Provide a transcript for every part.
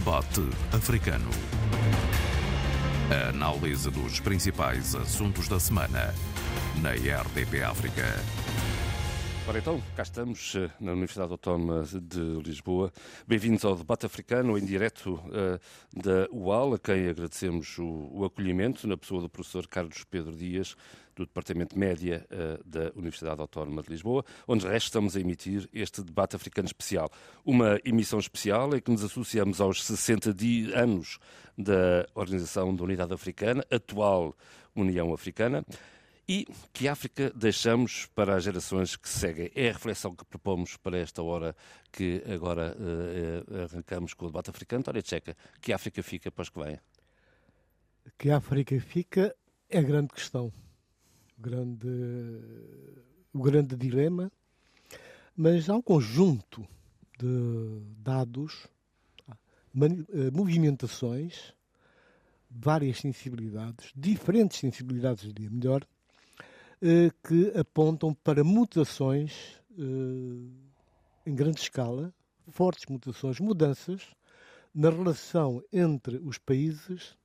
Debate Africano. A análise dos principais assuntos da semana na RDP África. Ora então, cá estamos eh, na Universidade Autónoma de Lisboa. Bem-vindos ao debate africano em direto uh, da UAL, a quem agradecemos o, o, acolhimento, na pessoa do professor Carlos Pedro Dias, do Departamento Média uh, da Universidade Autónoma de Lisboa, onde resta estamos a emitir este debate africano especial. Uma emissão especial em que nos associamos aos 60 anos da Organização da Unidade Africana, atual União Africana. E que África deixamos para as gerações que seguem? É a reflexão que propomos para esta hora que agora uh, arrancamos com o debate africano. António Tcheca, que África fica para os que vêm? Que África fica é a grande questão, grande, o grande dilema, mas há um conjunto de dados, eh, movimentações, várias sensibilidades, diferentes sensibilidades, diria melhor, eh, que apontam para mutações eh, em grande escala, fortes mutações, mudanças na relação entre os países,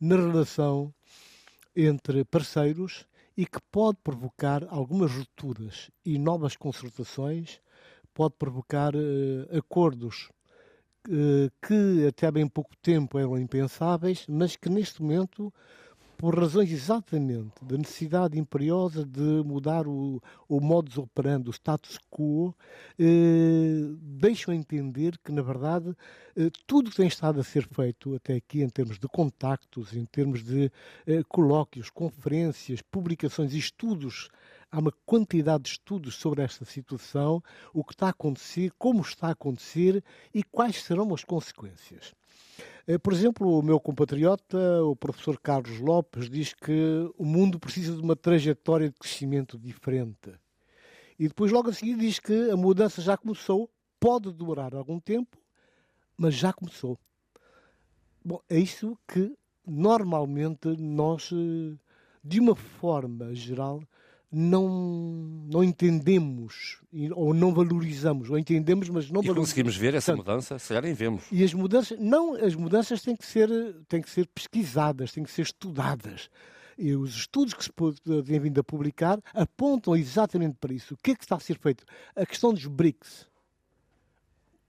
na relação entre parceiros e que pode provocar algumas rupturas e novas concertações, pode provocar uh, acordos uh, que até bem pouco tempo eram impensáveis, mas que neste momento por razões exatamente da necessidade imperiosa de mudar o, o modus operandi, o status quo, eh, deixam entender que, na verdade, eh, tudo que tem estado a ser feito até aqui, em termos de contactos, em termos de eh, colóquios, conferências, publicações e estudos, há uma quantidade de estudos sobre esta situação, o que está a acontecer, como está a acontecer e quais serão as consequências. Eh, por exemplo, o meu compatriota, o professor Carlos Lopes, diz que o mundo precisa de uma trajetória de crescimento diferente. E depois, logo a seguir, diz que a mudança já começou, pode durar algum tempo, mas já começou. Bom, é isso que normalmente nós, eh, de uma forma geral, não, não entendemos ou não valorizamos, ou entendemos, mas não e valorizamos. conseguimos ver essa Portanto, mudança? Se calhar nem vemos. E as mudanças, não, as mudanças têm que ser, têm que ser pesquisadas, têm que ser estudadas. E os estudos que se têm vindo a publicar apontam exatamente para isso. O que é que está a ser feito? A questão dos BRICS.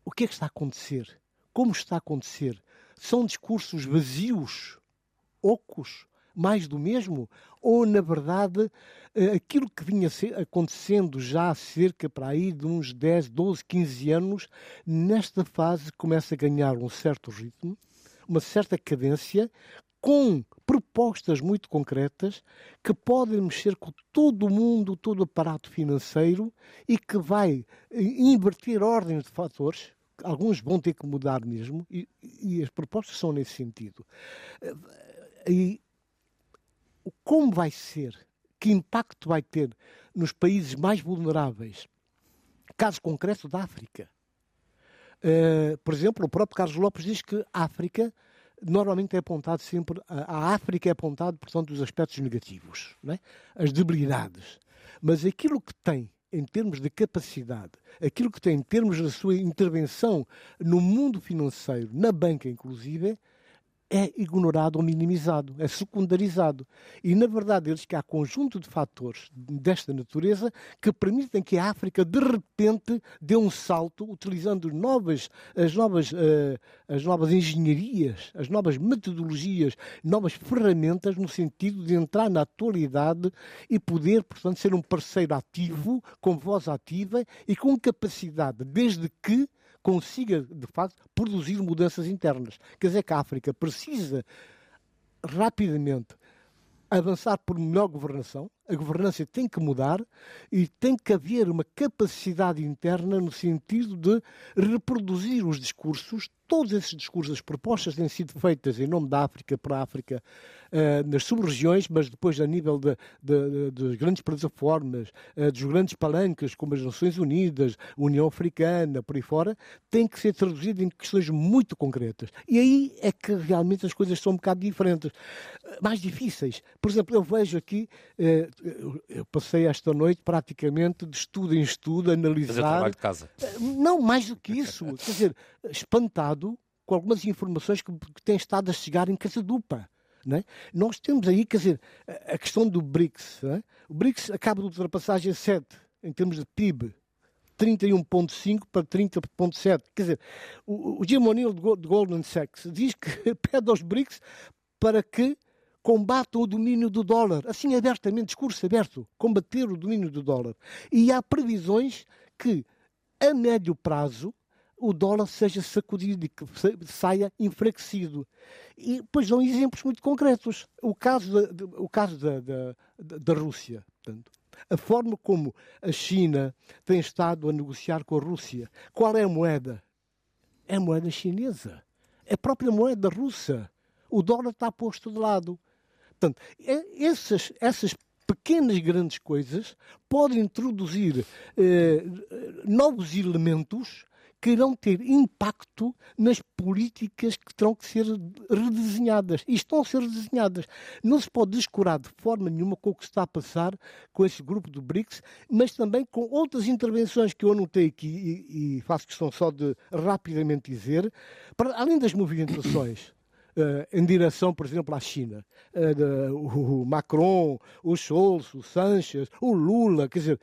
O que é que está a acontecer? Como está a acontecer? São discursos vazios, ocos, mais do mesmo? Ou, na verdade, eh, aquilo que vinha acontecendo já há cerca para aí de uns 10, 12, 15 anos, nesta fase começa a ganhar um certo ritmo, uma certa cadência, com propostas muito concretas que podem mexer com todo o mundo, todo o aparato financeiro e que vai eh, inverter ordens de fatores. Alguns vão ter que mudar mesmo e, e as propostas são nesse sentido. Eh, e como vai ser, que impacto vai ter nos países mais vulneráveis. Caso concreto da África. Uh, por exemplo, o próprio Carlos Lopes diz que a África normalmente é apontado sempre, a África é apontado, portanto, os aspectos negativos, é? as debilidades. Mas aquilo que tem em termos de capacidade, aquilo que tem em termos da sua intervenção no mundo financeiro, na banca inclusive, é ignorado ou minimizado, é secundarizado. E, na verdade, eles que há conjunto de fatores desta natureza que permitem que a África, de repente, dê um salto, utilizando novas, as, novas, uh, as novas engenharias, as novas metodologias, novas ferramentas, no sentido de entrar na atualidade e poder, portanto, ser um parceiro ativo, com voz ativa e com capacidade, desde que consiga, de facto, produzir mudanças internas. Quer dizer que a África precisa rapidamente avançar por melhor governação, a governança tem que mudar e tem que haver uma capacidade interna no sentido de reproduzir os discursos todos esses discursos, as propostas têm sido feitas em nome da África para a África uh, nas sub-regiões, mas depois a nível de, de, de, das grandes plataformas, uh, dos grandes palanques, como as Nações Unidas, União Africana, por aí fora, têm que ser traduzidas em questões muito concretas. E aí é que realmente as coisas são um bocado diferentes, uh, mais difíceis. Por exemplo, eu vejo aqui, eu passei esta noite praticamente de estudo em estudo, analisar. Fazer trabalho de casa. não, mais do que isso. Quer dizer, espantado com algumas informações que, que têm estado a chegar em Casadupa. É? Nós temos aí, quer dizer, a questão do BRICS. É? O BRICS acaba de ultrapassar G7 em termos de PIB. 31,5 para 30,7. Quer dizer, o, o Jim O'Neill de Goldman Sachs diz que pede aos BRICS para que combatam o domínio do dólar. Assim, abertamente, discurso aberto, combater o domínio do dólar. E há previsões que, a médio prazo, o dólar seja sacudido e que saia enfraquecido. E depois dão exemplos muito concretos. O caso da, o caso da, da, da Rússia. Portanto, a forma como a China tem estado a negociar com a Rússia. Qual é a moeda? É a moeda chinesa. É a própria moeda russa. O dólar está posto de lado. Portanto, essas, essas pequenas grandes coisas podem introduzir eh, novos elementos que irão ter impacto nas políticas que terão que ser redesenhadas. E estão a ser redesenhadas. Não se pode descurar de forma nenhuma com o que está a passar com esse grupo do BRICS, mas também com outras intervenções que eu anotei aqui e, e faço questão só de rapidamente dizer, para, além das movimentações. Uh, em direção, por exemplo, à China. De, o, o Macron, o Scholz, o Sanchez, o Lula, quer dizer,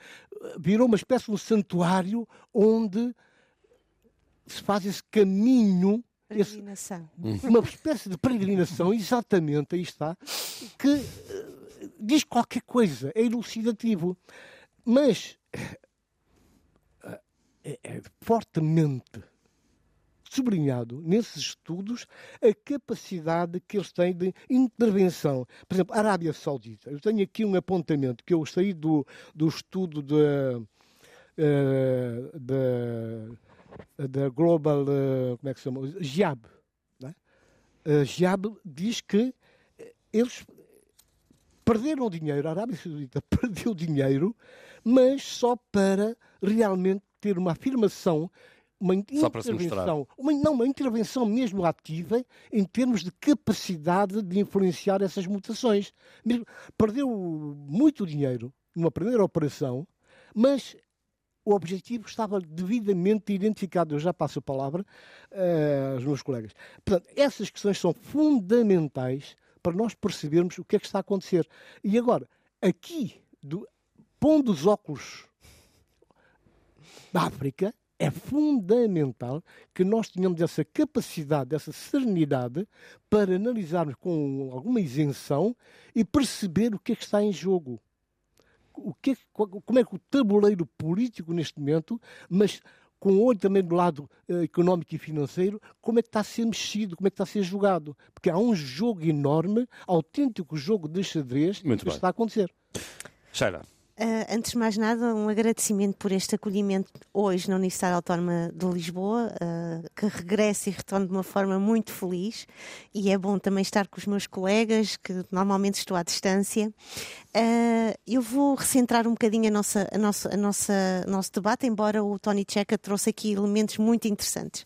virou uma espécie de um santuário onde se faz esse caminho. Esse, uma espécie de peregrinação, exatamente, aí está, que uh, diz qualquer coisa, é elucidativo. Mas uh, é, é fortemente sublinhado nesses estudos a capacidade que eles têm de intervenção. Por exemplo, a Arábia Saudita. Eu tenho aqui um apontamento que eu saí do, do estudo de da Global, uh, como é que se chama? GIAB. Né? Uh, GIAB diz que eles perderam dinheiro, a Arábia Saudita perdeu dinheiro, mas só para realmente ter uma afirmação, uma intervenção, uma, não, uma intervenção mesmo ativa em termos de capacidade de influenciar essas mutações. Perdeu muito dinheiro numa primeira operação, mas o objetivo estava devidamente identificado. Eu já passo a palavra uh, aos meus colegas. Portanto, essas questões são fundamentais para nós percebermos o que é que está a acontecer. E agora, aqui, do, pondo os óculos da África, é fundamental que nós tenhamos essa capacidade, essa serenidade para analisarmos com alguma isenção e perceber o que é que está em jogo o que, é como é que o tabuleiro político neste momento, mas com o olho também do lado uh, económico e financeiro, como é que está a ser mexido, como é que está a ser jogado. Porque há um jogo enorme, autêntico jogo de xadrez Muito que bem. está a acontecer. Sheila. Uh, antes de mais nada, um agradecimento por este acolhimento hoje na Universidade Autónoma de Lisboa, uh, que regressa e retorna de uma forma muito feliz. E é bom também estar com os meus colegas, que normalmente estou à distância. Uh, eu vou recentrar um bocadinho a nossa, a nossa, a nossa, nosso debate, embora o Tony Checa trouxe aqui elementos muito interessantes.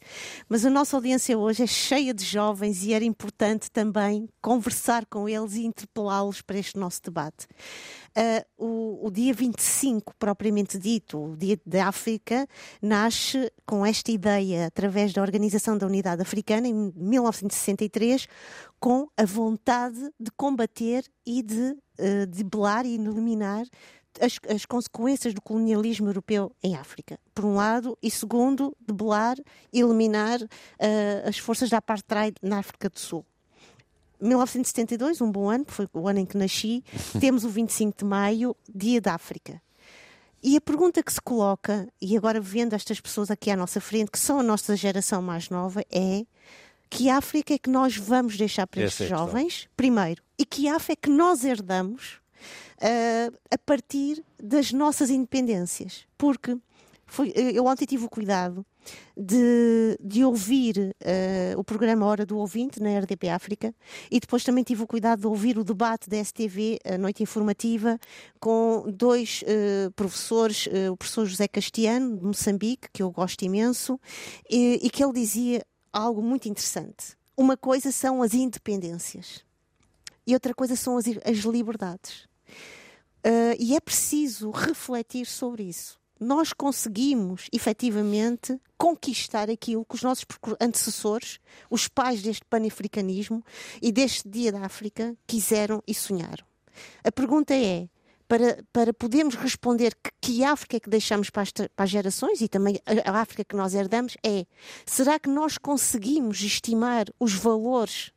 Mas a nossa audiência hoje é cheia de jovens e era importante também conversar com eles e interpelá-los para este nosso debate. Uh, o, o, dia 25, propriamente dito, o Dia da África, nasce com esta ideia, através da Organização da Unidade Africana, em 1963, com a vontade de combater e de uh, debelar e eliminar as, as, consequências do colonialismo europeu em África, por um lado, e segundo, debelar e eliminar uh, as forças da apartheid na África do Sul. 1972, um bom ano, foi o ano em que nasci, temos o 25 de maio, Dia da África. E a pergunta que se coloca, e agora vendo estas pessoas aqui à nossa frente, que são a nossa geração mais nova, é que África é que nós vamos deixar para Essa estes é jovens, primeiro, e que África é que nós herdamos uh, a partir das nossas independências. Porque foi, eu ontem tive o cuidado de, de ouvir uh, o programa Hora do Ouvinte na RDP África e depois também tive o cuidado de ouvir o debate da STV, a noite informativa, com dois uh, professores, uh, o professor José Castiano, de Moçambique, que eu gosto imenso, e, e que ele dizia algo muito interessante. Uma coisa são as independências e outra coisa são as, as liberdades. e é preciso refletir sobre isso nós conseguimos efetivamente conquistar aquilo que os nossos antecessores, os pais deste panafricanismo e deste Dia da África, quiseram e sonharam. A pergunta é: para, para podermos responder que, que África é que deixamos para as, para as, gerações e também a, a África que nós herdamos, é: será que nós conseguimos estimar os valores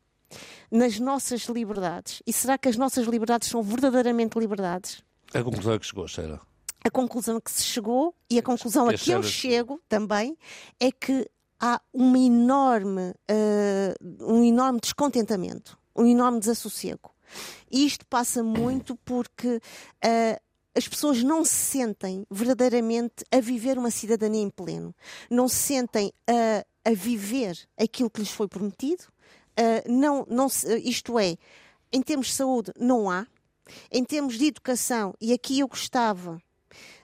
nas nossas liberdades? E será que as nossas liberdades são verdadeiramente liberdades? A conclusão é que chegou, Sheila a conclusão que se chegou e a conclusão a que eu chego também é que há uma enorme, uh, um enorme descontentamento, um enorme desassossego. E isto passa muito porque uh, as pessoas não se sentem verdadeiramente a viver uma cidadania em pleno, não se sentem a, a viver aquilo que lhes foi prometido. Uh, não, não, isto é, em termos de saúde, não há. Em termos de educação, e aqui eu gostava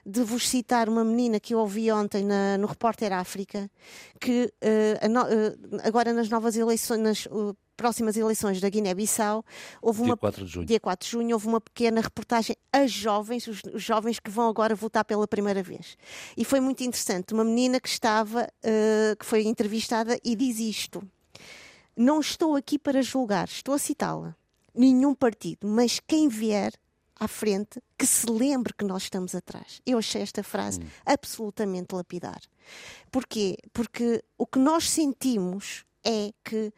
de vos citar uma menina que eu ouvi ontem na, no Repórter África, que uh, no, uh, agora nas novas eleições, nas uh, próximas eleições da Guiné-Bissau, houve dia uma 4 de junho. dia 4 de junho, houve uma pequena reportagem a jovens, os, os, jovens que vão agora votar pela primeira vez. E foi muito interessante, uma menina que estava, que foi entrevistada e diz isto: Não estou aqui para julgar, estou a citá-la. Nenhum partido, mas quem vier à frente que se lembre que nós estamos atrás. Eu achei esta frase hum. absolutamente lapidar. Porquê? Porque o que nós sentimos é que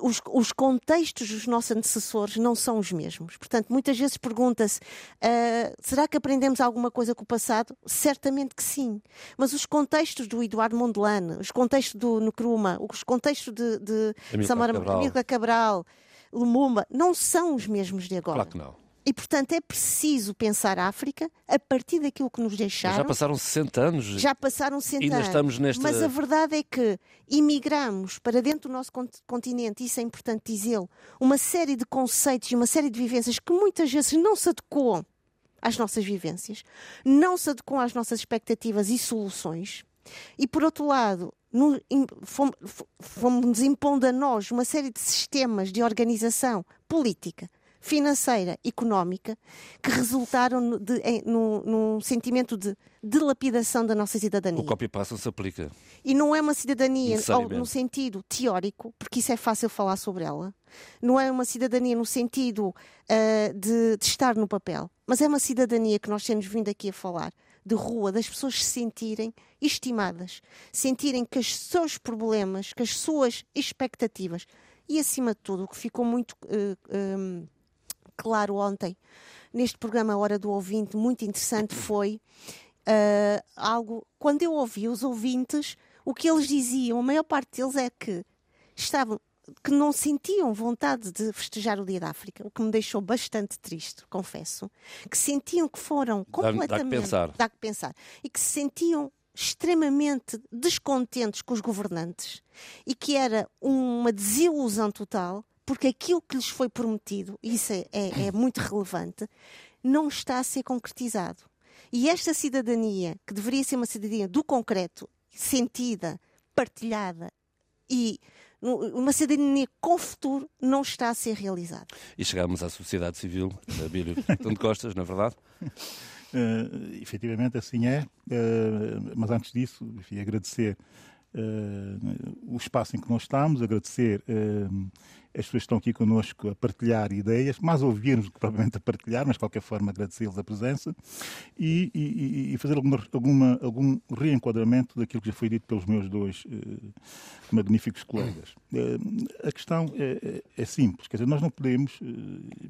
os, os, contextos dos nossos antecessores não são os mesmos. Portanto, muitas vezes pergunta-se: uh, será que aprendemos alguma coisa com o passado? Certamente que sim. Mas os contextos do Eduardo Mondlane, os contextos do Nkrumah, os contextos de, de Samara Cabral, Cabral Lumumba, não são os mesmos de agora. Claro que não. E, portanto, é preciso pensar a África a partir daquilo que nos deixaram. Mas já passaram 60 anos. Já passaram 60 ainda anos. Estamos nesta... Mas a verdade é que imigramos para dentro do nosso continente, isso é importante dizê-lo, uma série de conceitos e uma série de vivências que muitas vezes não se adequam às nossas vivências, não se adequam às nossas expectativas e soluções. E, por outro lado, fomos-nos impondo a nós uma série de sistemas de organização política, financeira, económica, que resultaram de, em, num, num sentimento de dilapidação da nossa cidadania. O copy-paste se aplica. E não é uma cidadania no sentido teórico, porque isso é fácil falar sobre ela. Não é uma cidadania no sentido uh, de, de estar no papel, mas é uma cidadania que nós temos vindo aqui a falar de rua, das pessoas se sentirem estimadas, sentirem que os seus problemas, que as suas expectativas e, acima de tudo, o que ficou muito uh, um, claro ontem neste programa Hora do Ouvinte, muito interessante, foi uh, algo. Quando eu ouvi os ouvintes, o que eles diziam, a maior parte deles é que estavam que não sentiam vontade de festejar o Dia da África, o que me deixou bastante triste, confesso, que sentiam que foram completamente dá, dá que pensar. Dá que pensar e que se sentiam extremamente descontentes com os governantes e que era uma desilusão total porque aquilo que lhes foi prometido, isso é, é, é muito relevante, não está a ser concretizado. E esta cidadania, que deveria ser uma cidadania do concreto, sentida, partilhada e uma cidadania com futuro, não está a ser realizada. E chegamos à sociedade civil, da Bíblia de Costas, na é verdade? Uh, efetivamente assim é, uh, mas antes disso, enfim, agradecer o espaço em que nós estamos, agradecer uh, as pessoas que estão aqui connosco a partilhar ideias, mais ouvirmos do que propriamente a partilhar, mas de qualquer forma agradecer-lhes a presença e, e, e fazer alguma, alguma, algum reenquadramento daquilo que já foi dito pelos meus dois uh, magníficos colegas. A questão é, é, é, simples, quer dizer, nós não podemos,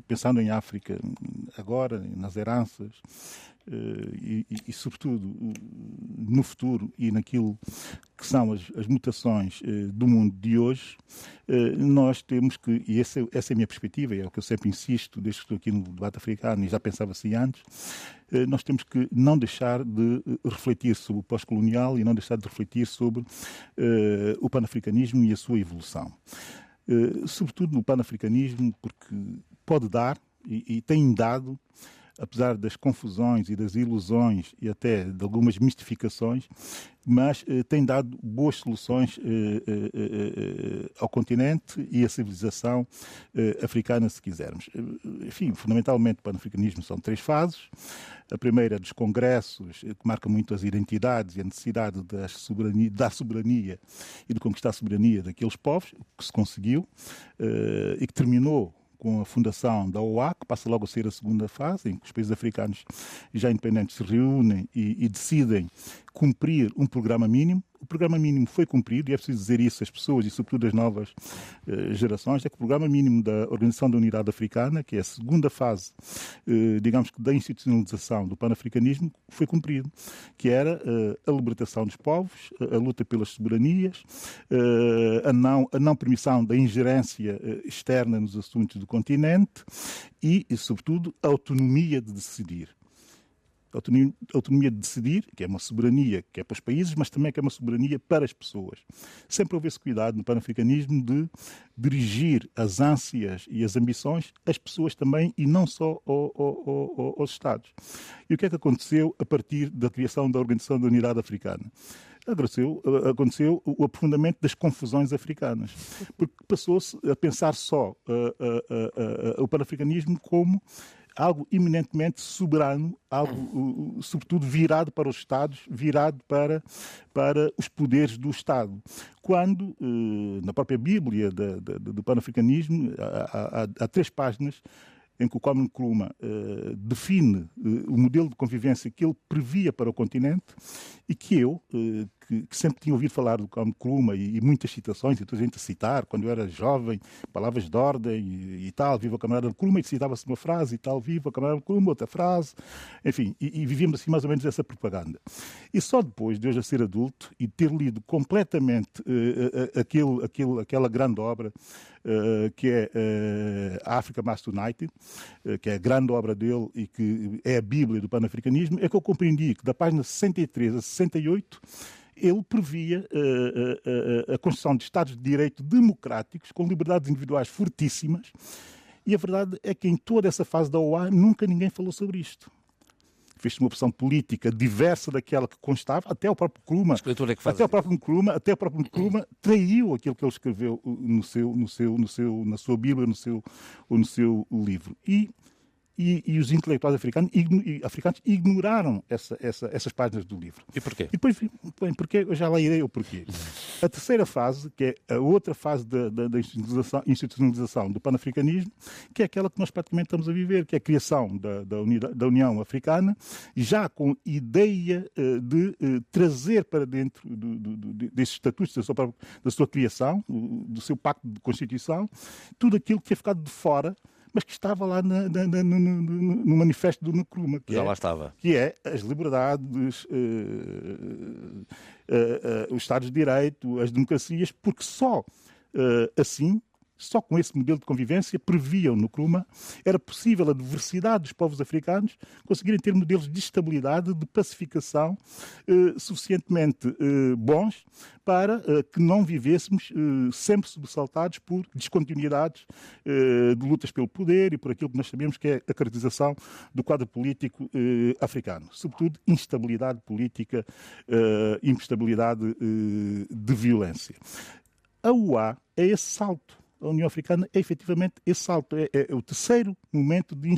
pensando em África agora, nas heranças, e, e, e, sobretudo, no futuro e naquilo que são as, as mutações uh, do mundo de hoje, uh, nós temos que, e essa, essa é a minha perspectiva, é o que eu sempre insisto, desde que estou aqui no debate africano e já pensava assim antes, nós temos que não deixar de refletir sobre o pós-colonial e não deixar de refletir sobre o panafricanismo e a sua evolução. sobretudo no panafricanismo, porque pode dar e, e tem dado apesar das confusões e das ilusões e até de algumas mistificações, mas eh, tem dado boas soluções eh, eh, eh, eh ao continente e à civilização eh, africana, se quisermos. Enfim, fundamentalmente o panafricanismo são três fases. A primeira dos congressos, que marca muito as identidades e a necessidade da soberania, da soberania e de conquistar a soberania daqueles povos, que se conseguiu, e que terminou com a fundação da OA, que passa logo a ser a segunda fase, em que os países africanos já independentes se reúnem e, e decidem cumprir um programa mínimo. O programa mínimo foi cumprido, e é preciso dizer isso às pessoas e, sobretudo, às novas eh, gerações, é que o programa mínimo da Organização da Unidade Africana, que é a segunda fase, eh, digamos que, da institucionalização do panafricanismo, foi cumprido, que era eh, a libertação dos povos, a, a luta pelas soberanias, eh, a, não, a não permissão da ingerência eh, externa nos assuntos do continente e, e, sobretudo, a autonomia de decidir autonomia, autonomia de decidir, que é uma soberania que é para os países, mas também que é uma soberania para as pessoas. Sempre houve esse cuidado no panafricanismo de dirigir as ânsias e as ambições às pessoas também e não só ao, ao, ao, aos Estados. E o que é que aconteceu a partir da criação da Organização da Unidade Africana? Aconteceu, aconteceu o aprofundamento das confusões africanas, porque passou-se a pensar só uh, uh, uh, o panafricanismo como algo eminentemente soberano, algo, sobretudo, virado para os Estados, virado para, para os poderes do Estado. Quando, eh, na própria Bíblia do panafricanismo, há, há, há três páginas em que o Kwame Nkrumah uh, define uh, o modelo de convivência que ele previa para o continente e que eu, uh, que, que, sempre tinha ouvido falar do Kwame Nkrumah e, e, muitas citações, e toda a gente a citar, quando eu era jovem, palavras de ordem e, e tal, viva a camarada Nkrumah, e citava-se uma frase e tal, viva a camarada Nkrumah, outra frase, enfim, e, e, vivíamos assim mais ou menos essa propaganda. E só depois de eu já ser adulto e ter lido completamente aquele, aquele, aquela grande obra uh, que é uh, Africa Must United, uh, que é a grande obra dele e que é a Bíblia do panafricanismo, é que eu compreendi que da página 63 a 68 ele previa a construção de Estados de Direito democráticos, com liberdades individuais fortíssimas, e a verdade é que em toda essa fase da OA nunca ninguém falou sobre isto fez uma opção política diversa daquela que constava, até o próprio Nkrumah, é até o próprio Nkrumah, até o próprio Nkrumah traiu aquilo que ele escreveu no seu, no seu, no seu, na sua Bíblia, no seu, no seu livro. E e, e, os intelectuais africanos, africanos ignoraram essa, essa, essas páginas do livro. E porquê? E depois, bem, porque, eu já lá irei o porquê. A terceira fase, que é a outra fase da, da, da institucionalização, institucionalização, do panafricanismo, que é aquela que nós praticamente estamos a viver, que é a criação da, da, unidade, da União Africana, já com ideia uh, de uh, trazer para dentro do, do, do, desses estatutos, da sua, da sua criação, do seu pacto de Constituição, tudo aquilo que é ficado de fora mas que estava lá na, na, na, no, no, manifesto do Nkrumah. Que Já é, lá estava. Que é as liberdades, uh, uh, uh, os Estados de Direito, as democracias, porque só assim só com esse modelo de convivência, previam no Kruma, era possível a diversidade dos povos africanos conseguirem ter modelos de estabilidade, de pacificação eh, suficientemente eh, bons para eh, que não vivêssemos eh, sempre sobressaltados por descontinuidades eh, de lutas pelo poder e por aquilo que nós sabemos que é a caracterização do quadro político eh, africano. Sobretudo, instabilidade política, instabilidade de violência. A UA é esse salto a União Africana é efetivamente esse salto. É, é, o terceiro momento de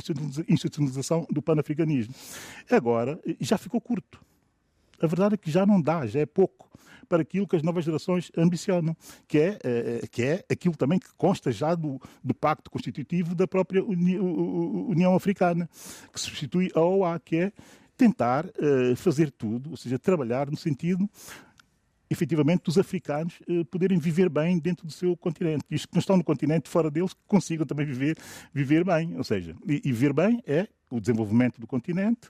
institucionalização do panafricanismo. Agora, já ficou curto. A verdade é que já não dá, já é pouco para aquilo que as novas gerações ambicionam, que é, é, é que é aquilo também que consta já do, do pacto constitutivo da própria Uni, União Africana, que substitui a OA, que é tentar uh, fazer tudo, ou seja, trabalhar no sentido efetivamente, dos africanos eh, poderem viver bem dentro do seu continente. E os que não estão no continente, fora deles, que consigam também viver, viver bem. Ou seja, e, e viver bem é o desenvolvimento do continente,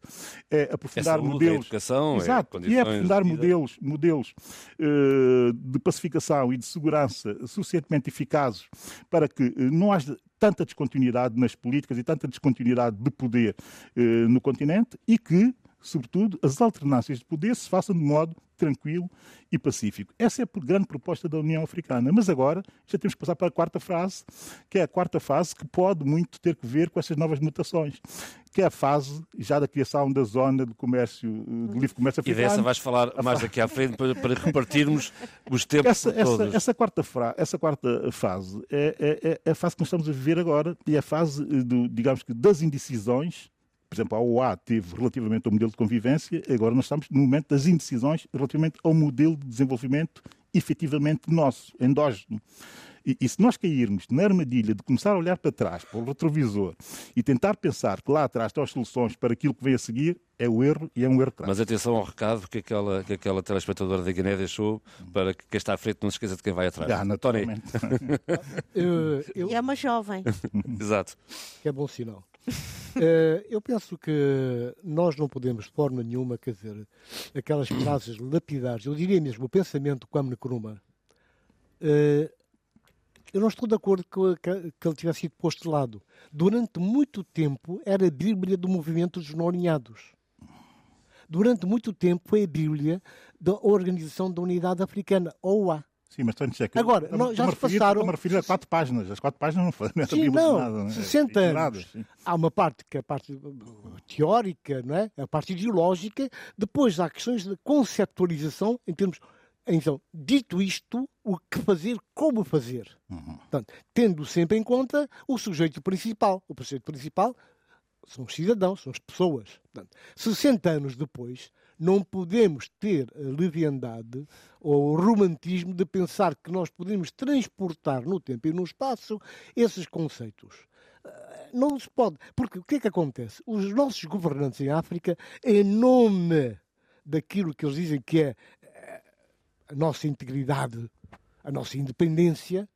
é aprofundar é saúde, modelos. É educação, Exato, é e é aprofundar de modelos, modelos uh, de pacificação e de segurança suficientemente eficazes para que uh, não haja tanta descontinuidade nas políticas e tanta descontinuidade de poder uh, no continente e que sobretudo, as alternâncias de poder se façam de modo tranquilo e pacífico. Essa é a grande proposta da União Africana. Mas agora já temos que passar para a quarta fase, que é a quarta fase que pode muito ter que ver com essas novas mutações, que é a fase já da criação da zona de comércio, do livre comércio africano. E dessa vais falar mais daqui à frente para, para repartirmos os tempos essa, todos. Essa, essa, quarta fra, essa quarta fase é, é, é, a fase que nós estamos a viver agora e é a fase, do, digamos que, das indecisões por exemplo, a OA teve relativamente ao modelo de convivência, agora nós estamos no momento das indecisões relativamente ao modelo de desenvolvimento efetivamente nosso, endógeno. E, e, se nós cairmos na armadilha de começar a olhar para trás, para o retrovisor, e tentar pensar que lá atrás estão as soluções para aquilo que vem a seguir, é o erro e é um erro crasso. Mas atenção ao recado que aquela, que aquela telespectadora da Guiné deixou para que quem está à frente não se esqueça de quem vai atrás. Ah, naturalmente. eu, eu... E é uma jovem. Exato. Que é bom sinal. Uh, eu penso que nós não podemos, de forma nenhuma, quer dizer, aquelas frases lapidares, eu diria mesmo o pensamento como Nkrumah, uh, eu não estou de acordo que, que, que, ele tivesse sido posto de lado. Durante muito tempo era a Bíblia do movimento dos não alinhados. Durante muito tempo foi a Bíblia da Organização da Unidade Africana, OUA. Sim, mas antes é que. Agora, eu, já se passaram. Estou-me a referir a quatro páginas. As quatro páginas não foram. Não sim, não, nada, não é? 60 anos. Sim. Há uma parte que é a parte teórica, não é? A parte ideológica. Depois há questões de conceptualização em termos. Então, dito isto, o que fazer, como fazer. Uhum. Portanto, tendo sempre em conta o sujeito principal. O sujeito principal são os cidadãos, são as pessoas. Portanto, 60 anos depois, não podemos ter a leviandade ou o romantismo de pensar que nós podemos transportar no tempo e no espaço esses conceitos. Ah, não se pode. Porque o que é que acontece? Os nossos governantes em África, em nome daquilo que eles dizem que é eh, a nossa integridade, a nossa independência,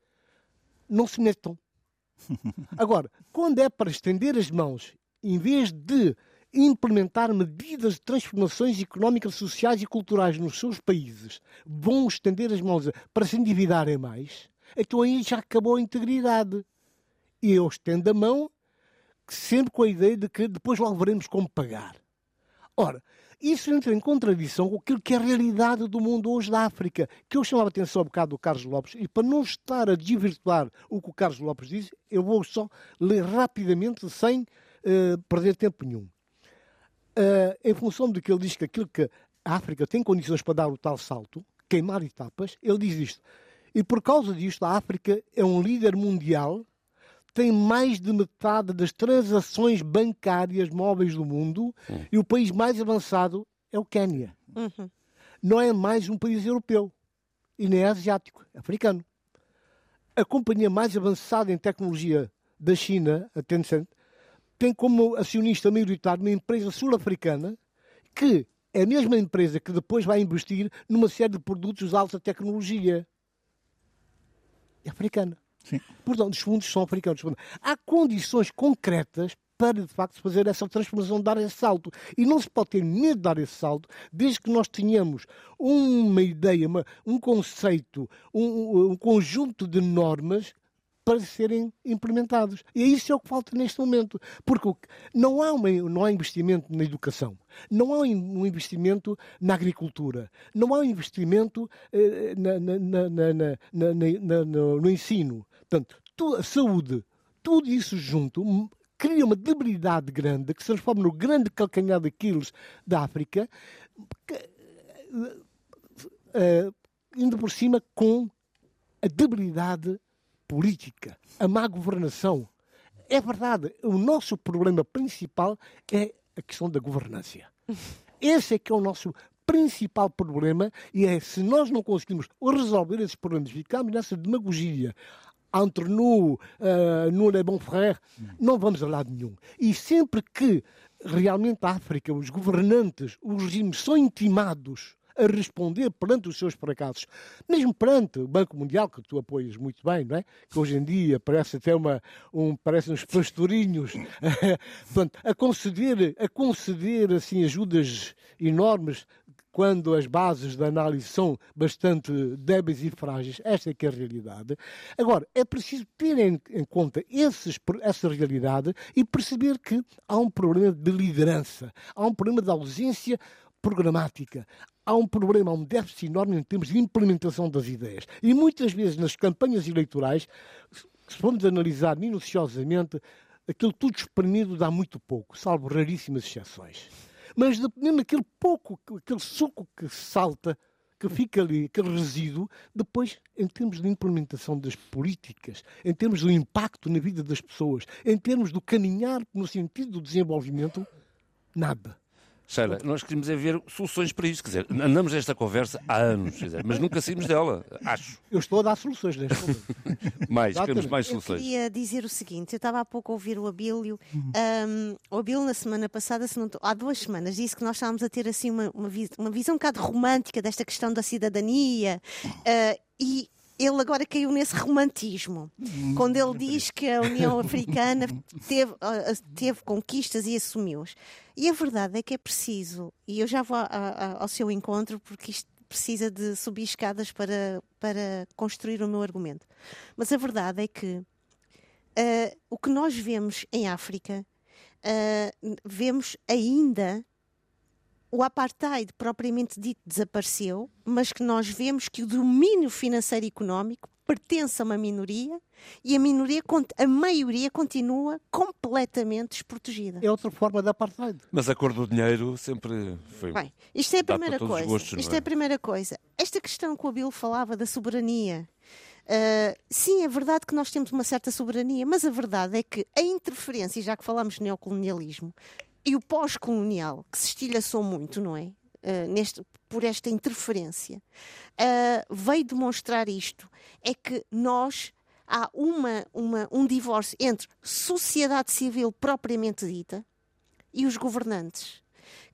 não se metam. Agora, quando é para estender as mãos, em vez de implementar medidas de transformações económicas, sociais e culturais nos seus países, vão estender as mãos para se endividarem mais, então aí já acabou a integridade. E eu estendo a mão sempre com a ideia de que depois logo veremos como pagar. Ora, isso entra em contradição com aquilo que é a realidade do mundo hoje da África, que eu chamava a atenção um bocado do Carlos Lopes, e para não estar a desvirtuar o que o Carlos Lopes diz, eu vou só ler rapidamente, sem uh, perder tempo nenhum uh, em função de que ele diz que aquilo que a África tem condições para dar o tal salto, queimar etapas, ele diz isto. E por causa disto, a África é um líder mundial, tem mais de metade das transações bancárias móveis do mundo uhum. e o país mais avançado é o Quênia. Uhum. Não é mais um país europeu e nem é asiático, é africano. A companhia mais avançada em tecnologia da China, a Tencent, tem como acionista maioritário uma empresa sul-africana que é a mesma empresa que depois vai investir numa série de produtos de alta tecnologia. É africana. Sim. Portanto, os fundos são africanos. Há condições concretas para, de facto, fazer essa transformação, dar esse salto. E não se pode ter medo de dar esse salto, desde que nós tenhamos uma ideia, uma, um conceito, um, um conjunto de normas para serem implementados. E isso é o que falta neste momento. Porque não há, uma, não há investimento na educação, não há um investimento na agricultura, não há um investimento eh, na, na, na, no ensino. Portanto, a saúde, tudo isso junto cria uma debilidade grande que se transforma no grande calcanhar daqueles da África, que, uh, indo por cima com a debilidade política, a má governação. É verdade, o nosso problema principal é a questão da governância. Esse é que é o nosso principal problema e é se nós não conseguimos resolver esses problemas, ficamos nessa demagogia entre nous, uh, nous les bons frères, não vamos a lado nenhum. E sempre que realmente a África, os governantes, os regimes são intimados a responder perante os seus fracassos, mesmo perante o Banco Mundial, que tu apoias muito bem, não é? Que hoje em dia parece até uma, um, parece uns pastorinhos, Portanto, a conceder, a conceder assim, ajudas enormes quando as bases da análise são bastante débeis e frágeis. Esta é que é a realidade. Agora, é preciso ter em, em conta esses, essa realidade e perceber que há um problema de liderança, há um problema de ausência programática. Há um problema, há um déficit enorme em termos de implementação das ideias. E muitas vezes nas campanhas eleitorais, se formos analisar minuciosamente, aquilo tudo espremido dá muito pouco, salvo raríssimas exceções. Mas mesmo daquele pouco, aquele suco que salta, que fica ali, aquele resíduo, depois, em termos de implementação das políticas, em termos do impacto na vida das pessoas, em termos do caminhar no sentido do desenvolvimento, nada. Sheila, nós queríamos é ver soluções para isto. Quer dizer, andamos nesta conversa há anos, dizer, mas nunca saímos dela, acho. Eu estou a dar soluções neste momento. mais, queremos mais soluções. Eu queria dizer o seguinte: eu estava há pouco a ouvir o Abílio. Um, o Abílio, na semana passada, se não, há duas semanas, disse que nós estávamos a ter assim uma, uma, uma visão um bocado romântica desta questão da cidadania. Uh, e ele agora caiu nesse romantismo, quando ele diz que a União Africana teve, teve conquistas e assumiu-as. E a verdade é que é preciso, e eu já vou a, a, ao seu encontro, porque isto precisa de subir escadas para, para construir o meu argumento. Mas a verdade é que uh, o que nós vemos em África, uh, vemos ainda o apartheid propriamente dito desapareceu, mas que nós vemos que o domínio financeiro e económico pertence a uma minoria e a minoria, a maioria continua completamente desprotegida. É outra forma de apartheid. Mas a cor do dinheiro sempre foi. Bem, isto é a primeira coisa. Gostos, isto é? é? a primeira coisa. Esta questão que o Abel falava da soberania. Uh, sim, é verdade que nós temos uma certa soberania, mas a verdade é que a interferência, já que falamos de neocolonialismo, e o pós-colonial, que se estilhaçou muito, não é? Uh, neste, por esta interferência, uh, veio demonstrar isto: é que nós há uma, uma, um divórcio entre sociedade civil propriamente dita e os governantes,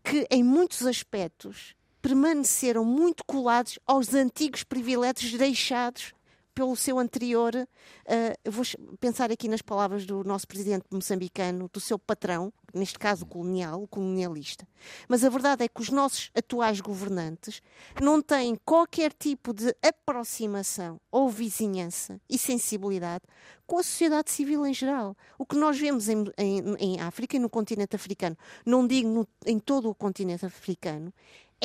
que em muitos aspectos permaneceram muito colados aos antigos privilégios deixados pelo seu anterior, uh, vou pensar aqui nas palavras do nosso presidente moçambicano, do seu patrão, neste caso colonial, colonialista. Mas a verdade é que os nossos atuais governantes não têm qualquer tipo de aproximação ou vizinhança e sensibilidade com a sociedade civil em geral. O que nós vemos em, em, em África e no continente africano, não digo no, em todo o continente africano,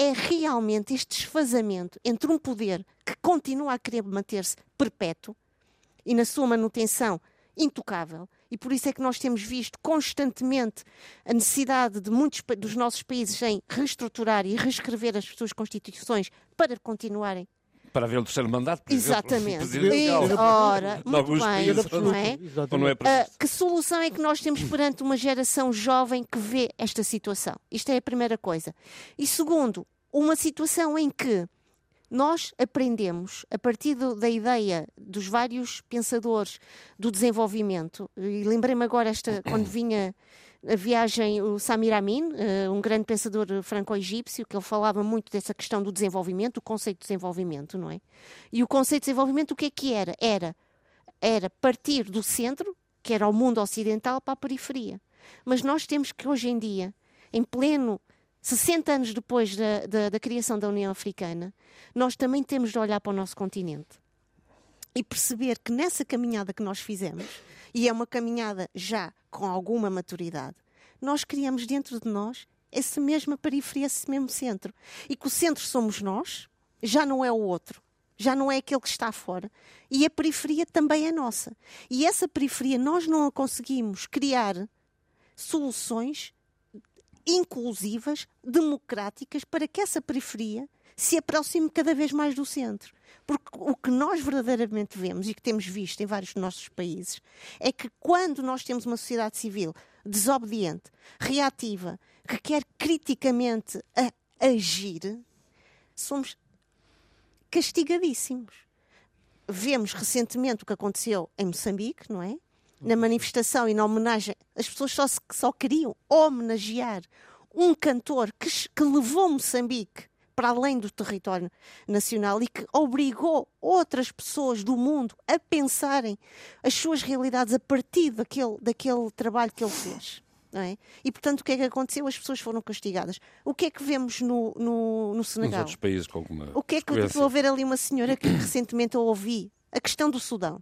é realmente este desfazamento entre um poder que continua a querer manter-se perpétuo e na sua manutenção intocável. E por isso é que nós temos visto constantemente a necessidade de muitos dos nossos países em reestruturar e reescrever as suas constituições para continuarem para ver o terceiro mandato, por Exatamente. Exemplo, Ora, muito bem, não é? não é uh, que solução é que nós temos perante uma geração jovem que vê esta situação? Isto é a primeira coisa. E segundo, uma situação em que nós aprendemos, a partir do, da ideia dos vários pensadores do desenvolvimento, e lembrei-me agora esta, quando vinha a viagem, o Samir Amin, eh, um grande pensador franco-egípcio, que ele falava muito dessa questão do desenvolvimento, o conceito de desenvolvimento, não é? E o conceito de desenvolvimento, o que é que era? Era, era partir do centro, que era o mundo ocidental, para a periferia. Mas nós temos que, hoje em dia, em pleno 60 anos depois da, da, da, criação da União Africana, nós também temos de olhar para o nosso continente e perceber que nessa caminhada que nós fizemos, e é uma caminhada já com alguma maturidade, nós criamos dentro de nós essa mesma periferia, esse mesmo centro. E que o centro somos nós, já não é o outro, já não é aquele que está fora. E a periferia também é nossa. E essa periferia nós não a conseguimos criar soluções inclusivas, democráticas, para que essa periferia se aproxime cada vez mais do centro. Porque o que nós verdadeiramente vemos e que temos visto em vários dos nossos países é que quando nós temos uma sociedade civil desobediente, reativa, que quer criticamente agir, somos castigadíssimos. Vemos recentemente o que aconteceu em Moçambique, não é? Na manifestação e na homenagem, as pessoas só, só queriam homenagear um cantor que, que levou Moçambique para além do território nacional e que obrigou outras pessoas do mundo a pensarem as suas realidades a partir daquele, daquele trabalho que ele fez. Não é? E, portanto, o que é que aconteceu? As pessoas foram castigadas. O que é que vemos no, no, no Senegal? Nos outros países com alguma O que é que eu estou a ver ali uma senhora que recentemente eu ouvi? A questão do Sudão.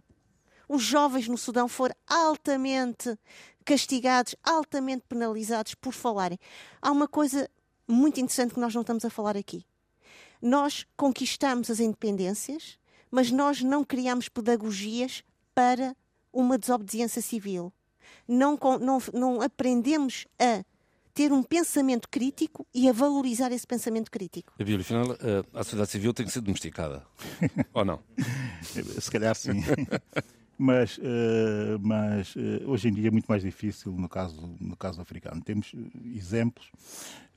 Os jovens no Sudão foram altamente castigados, altamente penalizados por falarem. Há uma coisa muito interessante que nós não estamos a falar aqui. Nós conquistamos as independências, mas nós não criamos pedagogias para uma desobediência civil. Não, não, não aprendemos a ter um pensamento crítico e a valorizar esse pensamento crítico. A Bíblia, afinal, a sociedade civil tem que ser domesticada. Ou não? Se calhar sim. mas, uh, mas uh, hoje em dia é muito mais difícil no caso, no caso africano. Temos exemplos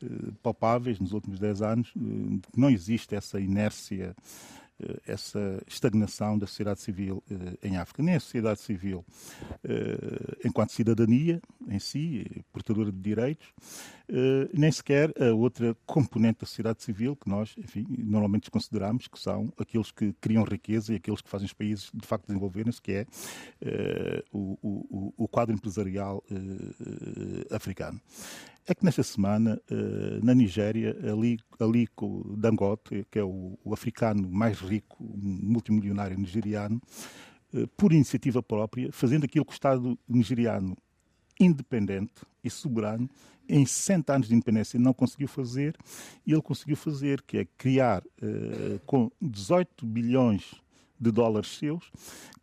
uh, palpáveis nos últimos 10 anos de que não existe essa inércia eh, essa estagnação da sociedade civil eh, em África. Nem a sociedade civil, eh, enquanto cidadania em si, portadora de direitos, nem sequer a outra componente da sociedade civil que nós, enfim, normalmente consideramos que são aqueles que criam riqueza e aqueles que fazem os países de facto desenvolverem-se, que é o, o, o, quadro empresarial africano é que nesta semana, eh, na Nigéria, ali, ali Dangote, que é o, o africano mais rico, multimilionário nigeriano, eh, por iniciativa própria, fazendo aquilo que o Estado nigeriano independente e soberano, em 60 anos de independência não conseguiu fazer, e ele conseguiu fazer, que é criar, eh, com 18 bilhões de dólares seus,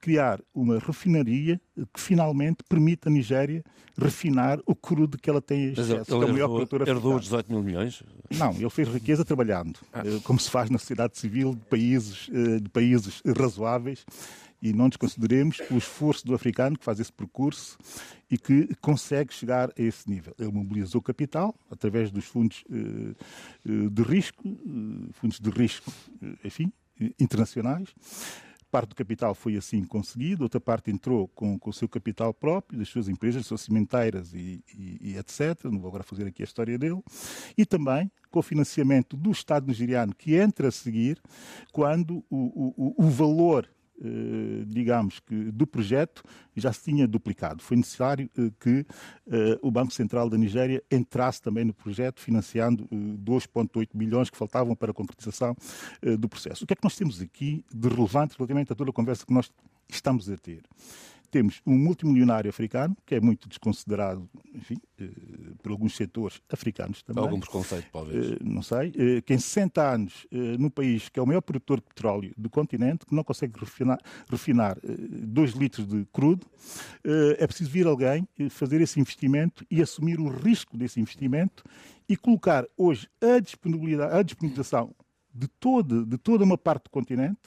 criar uma refinaria que finalmente permite à Nigéria refinar o crudo que ela tem excesso. Mas ele, é herdou, herdou os 18 mil milhões? Não, ele fez riqueza trabalhando, ah. Eh, como se faz na sociedade civil de países, eh, de países razoáveis e não desconsideremos o esforço do africano que faz esse percurso e que consegue chegar a esse nível. Ele mobilizou capital através dos fundos eh, de risco, fundos de risco, enfim, internacionais, Parte do capital foi assim conseguido, outra parte entrou com, com o seu capital próprio, das suas empresas, das suas cimenteiras e, e, e, etc. Não vou agora fazer aqui a história dele. E também com o financiamento do Estado nigeriano, que entra a seguir quando o, o, o valor digamos que do projeto já se tinha duplicado. Foi necessário eh, que eh, o Banco Central da Nigéria entrasse também no projeto, financiando 2,8 bilhões que faltavam para a concretização do processo. O que é que nós temos aqui de relevante relativamente a toda a conversa que nós estamos a ter? Temos um multimilionário africano, que é muito desconsiderado, enfim, eh, por alguns setores africanos também. Algum preconceito, talvez. Eh, não sei. Eh, que em 60 anos, no país que é o maior produtor de petróleo do continente, que não consegue refinar, refinar 2 litros de crudo, é preciso vir alguém fazer esse investimento e assumir o risco desse investimento e colocar hoje a disponibilidade, a disponibilização de toda, de toda uma parte do continente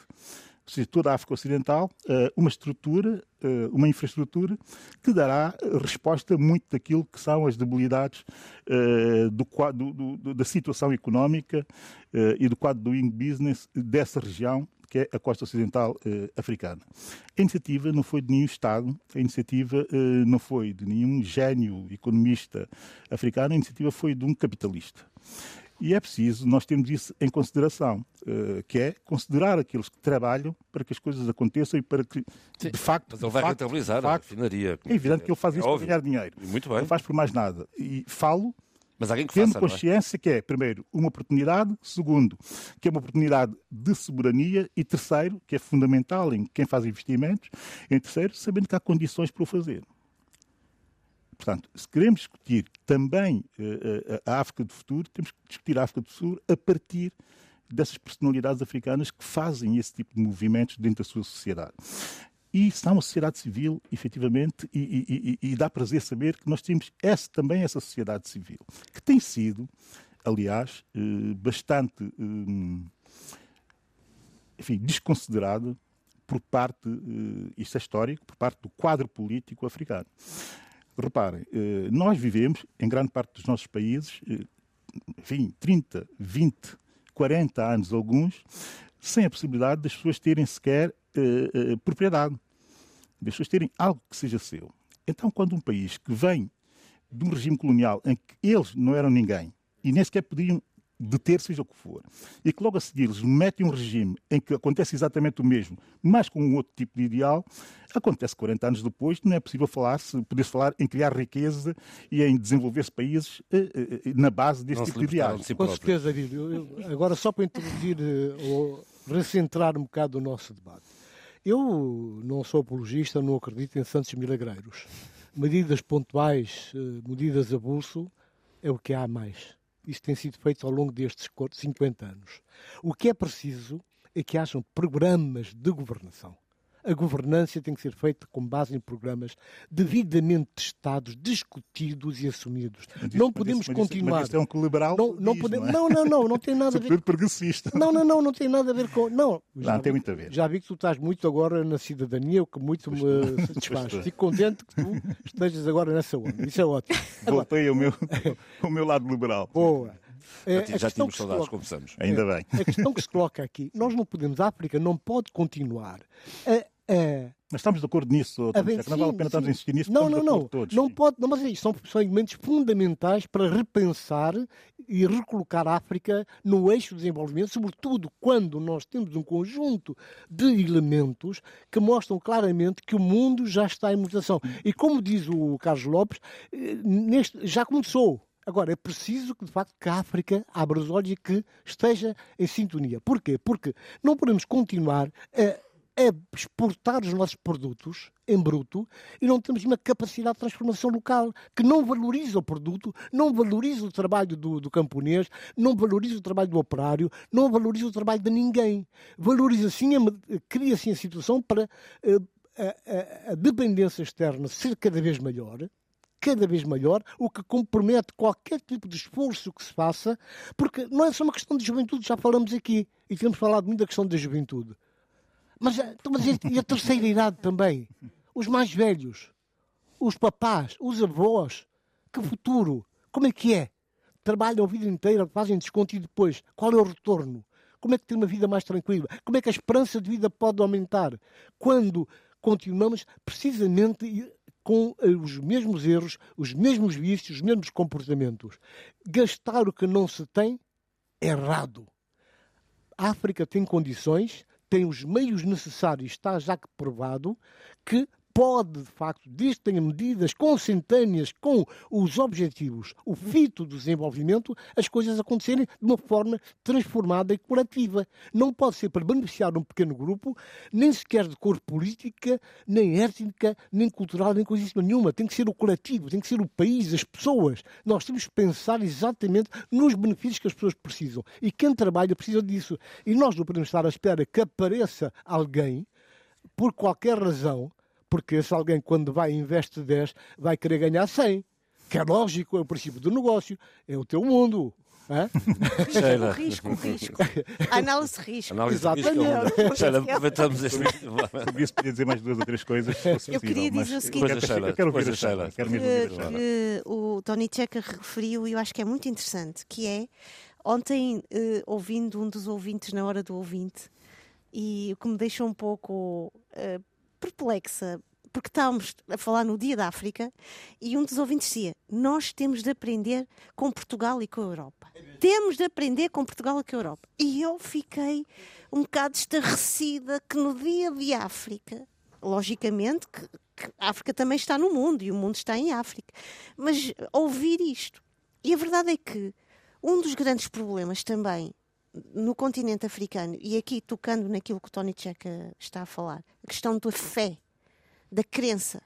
seja, toda a África Ocidental, eh, uma estrutura, eh, uma infraestrutura que dará resposta muito daquilo que são as debilidades eh, do, do, do, da situação económica e do quadro do doing business dessa região que é a costa ocidental africana. A iniciativa não foi de nenhum Estado, a iniciativa não foi de nenhum gênio economista africano, a iniciativa foi de um capitalista. E é preciso nós termos isso em consideração, uh, que é considerar aqueles que trabalham para que as coisas aconteçam e para que, Sim, de facto... Mas ele vai facto, rentabilizar facto, a refinaria. É evidente que ele faz isso é para ganhar dinheiro. Muito bem. Não faz por mais nada. E falo mas alguém que tendo faça, é? consciência é? que é, primeiro, uma oportunidade, segundo, que é uma oportunidade de soberania e terceiro, que é fundamental em quem faz investimentos, em terceiro, sabendo que há condições para o fazer. Portanto, se queremos discutir também uh, a África do futuro, temos que discutir a África do Sul a partir dessas personalidades africanas que fazem esse tipo de movimentos dentro da sua sociedade. E está uma sociedade civil, efetivamente, e, e, e, dá prazer saber que nós temos essa, também essa sociedade civil, que tem sido, aliás, eh, bastante, eh, enfim, desconsiderada por parte, isto é histórico, por parte do quadro político africano. Reparem, eh, nós vivemos, em grande parte dos nossos países, eh, enfim, 30, 20, 40 anos alguns, sem a possibilidade das pessoas terem sequer eh, propriedade, das pessoas terem algo que seja seu. Então, quando um país que vem de um regime colonial em que eles não eram ninguém e nem sequer podiam deter seja o que for, e que logo a seguir eles metem um regime em que acontece exatamente o mesmo, mas com um outro tipo de ideal, acontece 40 anos depois, não é possível falar, se poder falar em criar riqueza e em desenvolver-se países eh, eh, eh, na base deste Não tipo de de si Com certeza. Eu- Agora, só para introduzir ou recentrar um bocado o nosso debate. Eu não sou apologista, não acredito em santos milagreiros. Medidas pontuais, medidas a bolso, é o que há mais. Isso tem sido feito ao longo destes co- 50 anos. O que é preciso é que hajam programas de governação. A governança tem que ser feita com base em programas devidamente testados, discutidos e assumidos. Mas não podemos mas continuar. Mas isto é um liberal Não, não, diz, podemos, não, é? não, não, não, não tem nada a ver. Progressista. Não, não, não, não tem nada a ver com. Não, Não, tem vi, muito a ver. já vi que tu estás muito agora na cidadania, o que muito me satisfaz. estou. Fico contente que tu estejas agora nessa onda. Isso é ótimo. Voltei ao meu, ao meu lado liberal. boa. É, Já, já tínhamos saudades, conversamos. Ainda bem. A questão que se coloca aqui, nós não podemos, a África não pode continuar a, a Mas estamos de acordo nisso, a Tom Checa, não vale a pena estarmos a insistir nisso, Não, não, não. todos. Não pode, não, mas é isso, são, são elementos fundamentais para repensar e recolocar a África no eixo do desenvolvimento, sobretudo quando nós temos um conjunto de elementos que mostram claramente que o mundo já está em mutação. E como diz o Carlos Lopes, eh, neste, já começou. Agora, é preciso que, de facto, que a África abra os olhos e que esteja em sintonia. Porquê? Porque não podemos continuar a a exportar os nossos produtos em bruto e não temos uma capacidade de transformação local que não valoriza o produto, não valoriza o trabalho do, do camponês, não valoriza o trabalho do operário, não valoriza o trabalho de ninguém. Valoriza sim, cria sim a situação para eh, a, a- a dependência externa ser cada vez maior, cada vez maior, o que compromete qualquer tipo de esforço que se faça, porque não é só uma questão de juventude, já falamos aqui, e temos falado muito da questão da juventude. Mas, eh, então, mas e a terceira idade também? Os mais velhos, os papás, os avós, que futuro? Como é que é? Trabalham a vida inteira, fazem desconto e depois, qual é o retorno? Como é que tem uma vida mais tranquila? Como é que a esperança de vida pode aumentar? Quando continuamos precisamente com eh, os mesmos erros, os mesmos vícios, os mesmos comportamentos. Gastar o que não se tem é errado. A África tem condições, tem os meios necessários, está já provado, que pode, de facto, tenha medidas consentâneas com os objetivos, o fito do desenvolvimento, as coisas acontecerem de uma forma transformada e coletiva. Não pode ser para beneficiar um pequeno grupo, nem sequer de cor política, nem étnica, nem cultural, nem coisa nenhuma. Tem que ser o coletivo, tem que ser o país, as pessoas. Nós temos que pensar exatamente nos benefícios que as pessoas precisam. E quem trabalha precisa disso. E nós não podemos estar à espera que apareça alguém, por qualquer razão, porque esse alguém, quando vai e investe 10, vai querer ganhar 100. Que é lógico, é o princípio do negócio, é o teu mundo. hã? Risco, o risco. A análise de risco. Análise de risco. Exatamente. Sheila, aproveitamos este. Sobre isso podia dizer mais duas ou três coisas. se Eu possível, queria dizer o seguinte- quero- Sheila, Eu quero ouvir coisa, a Sheila. Quero mesmo que, ouvir a Sheila. que o Tony Checa referiu e eu acho que é muito interessante, que é ontem eh, ouvindo um dos ouvintes na hora do ouvinte e o que me deixou um pouco eh, perplexa porque estávamos a falar no Dia da África e um dos ouvintes dizia: Nós temos de aprender com Portugal e com a Europa. Temos de aprender com Portugal e com a Europa. E eu fiquei um bocado estarrecida que no Dia de África, logicamente, que, que a África também está no mundo e o mundo está em África, mas ouvir isto. E a verdade é que um dos grandes problemas também no continente africano, e aqui tocando naquilo que o Tony Checa está a falar, a questão da fé da crença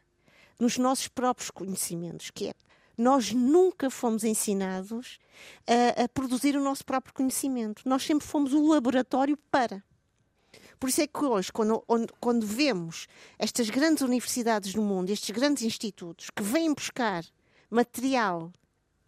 nos nossos próprios conhecimentos, que é nós nunca fomos ensinados a, a, produzir o nosso próprio conhecimento. Nós sempre fomos o laboratório para. Por isso é que hoje, quando, quando vemos estas grandes universidades no mundo, estes grandes institutos que vêm buscar material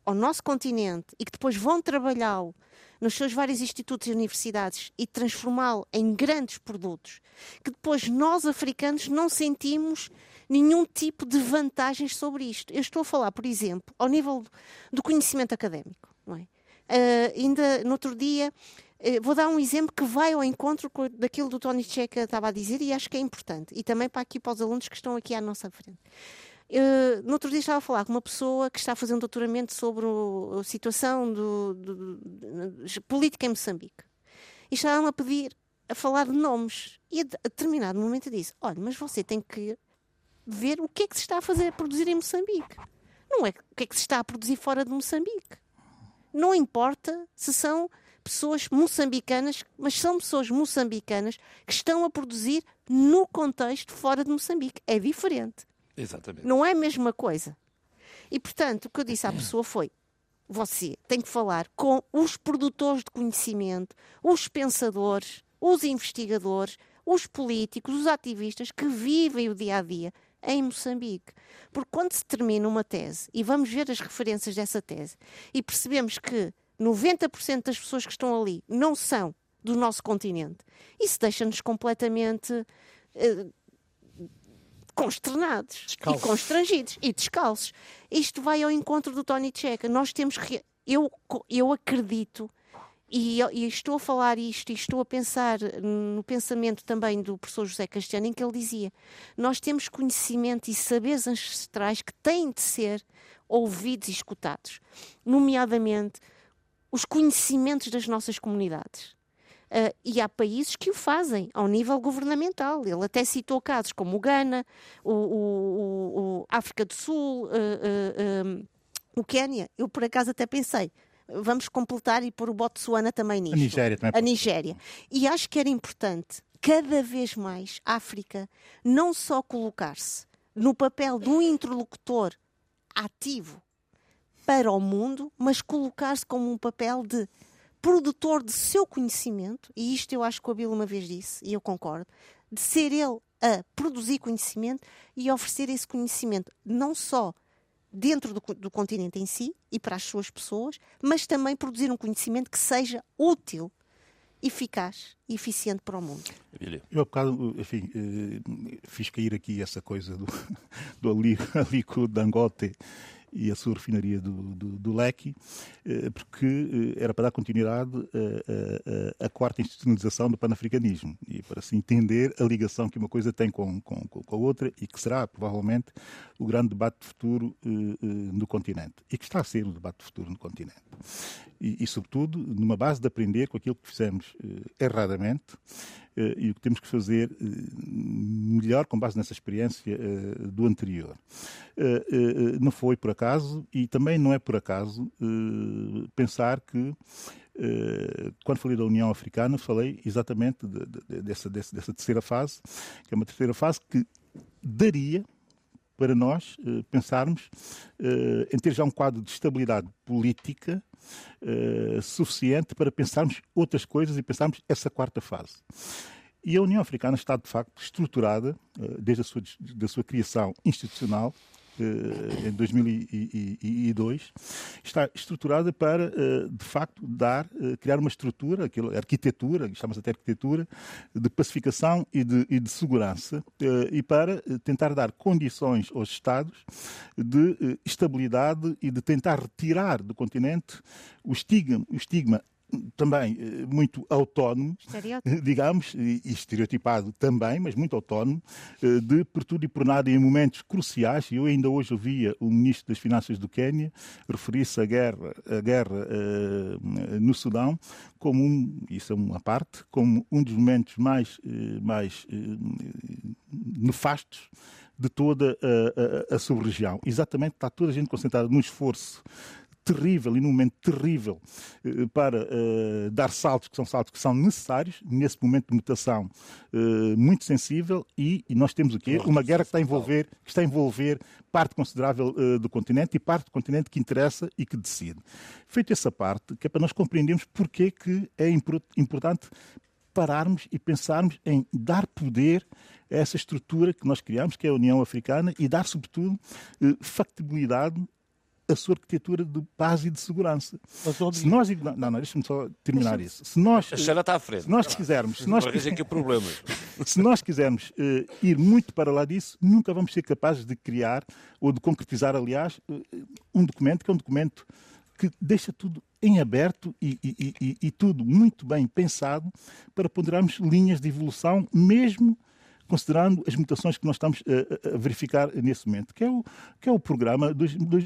ao nosso continente e que depois vão trabalhá-lo nos seus vários institutos e universidades e transformá-lo em grandes produtos, que depois nós africanos não sentimos nenhum tipo de vantagens sobre isto. Eu estou a falar, por exemplo, ao nível do conhecimento académico. É? Uh, ainda no outro dia, uh, vou dar um exemplo que vai ao encontro daquilo do Tony Checa estava a dizer e acho que é importante. E também para aqui para os alunos que estão aqui à nossa frente. Uh, no outro dia estava a falar com uma pessoa que está a fazer um doutoramento sobre o, a situação do, do, do, política em Moçambique. E estava-me a pedir, a falar de nomes. E a, a determinado momento eu disse: Olha, mas você tem que ver o que é que se está a fazer, a produzir em Moçambique. Não é o que é que se está a produzir fora de Moçambique. Não importa se são pessoas moçambicanas, mas são pessoas moçambicanas que estão a produzir no contexto fora de Moçambique. É diferente. Exatamente. Não é a mesma coisa. E, portanto, o que eu disse à pessoa foi: você tem que falar com os produtores de conhecimento, os pensadores, os investigadores, os políticos, os ativistas que vivem o dia a dia em Moçambique. Porque quando se termina uma tese, e vamos ver as referências dessa tese, e percebemos que 90% das pessoas que estão ali não são do nosso continente, isso deixa-nos completamente uh, consternados Descalços. e constrangidos e descalços. Isto vai ao encontro do Tony Checa. Nós temos que. Eu, eu acredito e, e, estou a falar isto e estou a pensar no pensamento também do professor José Castiano, em que ele dizia: nós temos conhecimento e saberes ancestrais que têm de ser ouvidos e escutados, nomeadamente os conhecimentos das nossas comunidades. Uh, e há países que o fazem ao nível governamental. Ele até citou casos como o Ghana, o, o, o África do Sul, uh, uh, o Quénia. Eu, por acaso, até pensei, vamos completar e pôr o Botsuana também nisto. A Nigéria também. A Nigéria. E acho que era importante, cada vez mais, a África não só colocar-se no papel de um interlocutor ativo para o mundo, mas colocar-se como um papel de produtor de seu conhecimento, e isto eu acho que o Abel uma vez disse, e eu concordo, de ser ele a produzir conhecimento e oferecer esse conhecimento não só dentro do, do, continente em si e para as suas pessoas, mas também produzir um conhecimento que seja útil, eficaz e eficiente para o mundo. Eu, há bocado, enfim, eh, fiz cair aqui essa coisa do, do Alico Dangote e a sua refinaria do, do, do Leque, eh, porque eh, era para dar continuidade à quarta institucionalização do panafricanismo e para se entender a ligação que uma coisa tem com, com, com a outra e que será provavelmente o grande debate de futuro eh, no continente e que está a ser o debate de futuro no continente. E, e sobretudo, numa base de aprender com aquilo que fizemos erradamente e o que temos que fazer eh, melhor com base nessa experiência eh, do anterior. Não foi por acaso e também não é por acaso pensar que quando falei da União Africana, falei exatamente de, de, dessa, dessa, dessa, terceira fase, que é uma terceira fase que daria para nós pensarmos em ter já um quadro de estabilidade política uh, suficiente para pensarmos outras coisas e pensarmos essa quarta fase. E a União Africana está, de facto, estruturada, uh, desde a sua, da sua criação institucional, eh, em 2002, está estruturada para, eh, de facto, dar, eh, criar uma estrutura, aquilo, arquitetura, chamamos até arquitetura, de pacificação e de, e de segurança, e para tentar dar condições aos Estados de estabilidade e de tentar retirar do continente o estigma, o estigma também eh, muito autónomo, digamos, e estereotipado também, mas muito autónomo, eh, de por tudo e por nada em momentos cruciais. Eu ainda hoje ouvia o Ministro das Finanças do Quênia referir-se à guerra, à guerra uh, no Sudão como um, isso é uma parte, como um dos momentos mais, uh, mais uh, nefastos de toda a, a, a sub-região. Exatamente, está toda a gente concentrada num esforço terrível e num momento terrível eh, para uh, dar saltos que são saltos que são necessários nesse momento de mutação uh, muito sensível e, e, nós temos o quê? Uma guerra que está a envolver, que está a envolver parte considerável uh, do continente e parte do continente que interessa e que decide. Feito essa parte, que é para nós compreendermos porque que é importante pararmos e pensarmos em dar poder a essa estrutura que nós criamos, que é a União Africana, e dar, sobretudo, factibilidade a sua arquitetura de paz e de segurança. Se nós não, não, deixa-me só terminar isso. Se nós, a Xana está à frente. Se nós quisermos, se nós, se nós quisermos uh, ir muito para lá disso, nunca vamos ser capazes de criar ou de concretizar, aliás, uh, um documento que é um documento que deixa tudo em aberto e, e, e, e tudo muito bem pensado para ponderarmos linhas de evolução, mesmo considerando as mutações que nós estamos a, a verificar nesse momento, que é o, que é o programa dos, dos,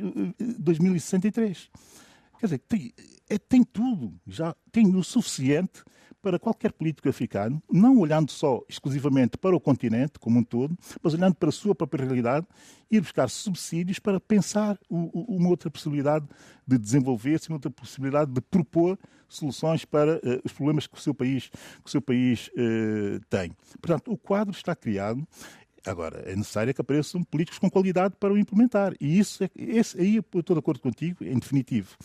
2063. Quer dizer, tem, é, tem tudo, já tem o suficiente para qualquer político africano, não olhando só exclusivamente para o continente como um todo, mas olhando para a sua própria realidade, ir buscar subsídios para pensar uma outra possibilidade de desenvolver-se, uma outra possibilidade de propor soluções para uh, os problemas que o seu país, que o seu país uh, tem. Portanto, o quadro está criado Agora, é necessário que apareçam políticos com qualidade para o implementar. E isso é, esse, aí eu estou de acordo contigo, em definitivo.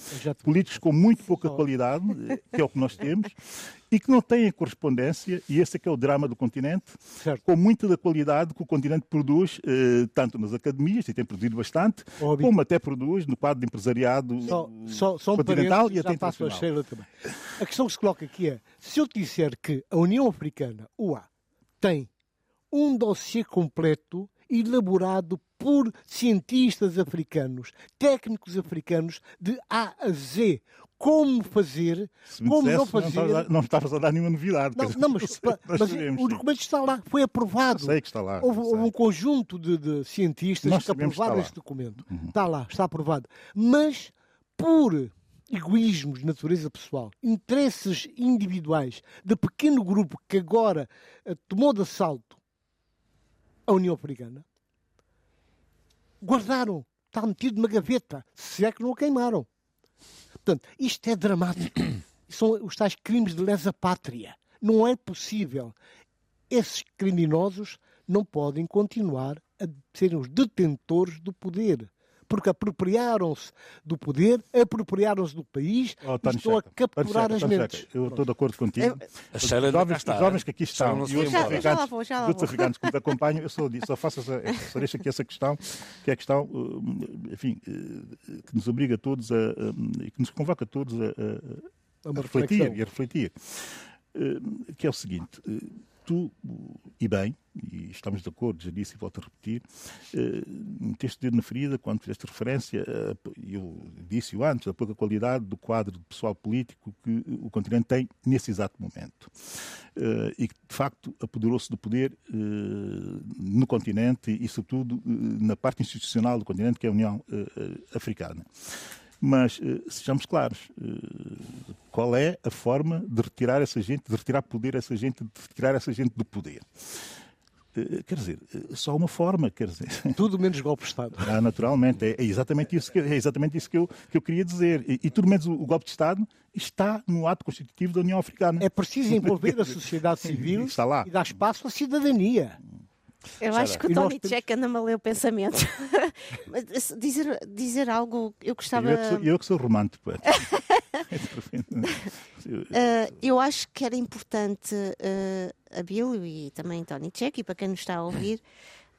Políticos com muito pouca qualidade, que é o que nós temos, e que não têm correspondência, e esse é que é o drama do continente, certo. com muita da qualidade que o continente produz, eh, tanto nas academias, e tem produzido bastante, Óbvio. como até produz no quadro de empresariado só, só, só um continental e até internacional. A, também. a questão que se coloca aqui é, se eu disser que a União Africana, UA, tem um dossiê completo elaborado por cientistas africanos, técnicos africanos, de A a Z. Como fazer, como dissesse, não fazer. Não estavas a dar nenhuma novidade. Não, não mas, mas o documento está lá, foi aprovado. sei que está lá. Houve, houve um conjunto de, de cientistas nós que aprovaram este documento. Uhum. Está lá, está aprovado. Mas, por egoísmos de natureza pessoal, interesses individuais de pequeno grupo que agora uh, tomou de assalto a União Africana. Guardaram. Está metido numa gaveta. Se é que não o queimaram. Portanto, isto é dramático. São os tais crimes de lesa pátria. Não é possível. Esses criminosos não podem continuar a serem os detentores do poder porque apropriaram-se do poder, apropriaram-se do país oh, e estão a capturar as mentes. Eu estou de acordo contigo. os, jovens, os jovens que aqui estão e os africanos, que me acompanham, eu sou disso, só faço essa, só deixo aqui essa questão, que é a questão, eh, enfim, eh, que nos obriga a todos a, e que nos convoca a todos a, a, a refletir e a refletir, eh, que é o seguinte tu, e bem, e estamos de acordo, já disse e volto a repetir, eh, meteste dedo na ferida quando fizeste referência, e eu disse-o antes, a pouca qualidade do quadro de pessoal político que o continente tem nesse exato momento. Eh, e que, de facto, apoderou-se do poder eh, no continente e, sobretudo, na parte institucional do continente, que é a União Africana. Mas uh, sejamos claros, uh, qual é a forma de retirar essa gente, de retirar poder a essa gente, de retirar essa gente do poder? Uh, quer dizer, só uma forma, quer dizer. Tudo menos golpe de Estado. Ah, naturalmente, é, é, exatamente isso que, é exatamente isso que, eu, que eu queria dizer. E, e tudo menos o, o golpe de Estado está no ato constitutivo da União Africana. É preciso envolver a sociedade civil está lá. e dar espaço à cidadania. Eu acho que o Tony temos... Check anda-me a ler o pensamento. Mas dizer, dizer algo, eu gostava. Eu, que sou, eu que sou romântico. uh, eu acho que era importante uh, a Bill e também Tony Check, e para quem nos está a ouvir,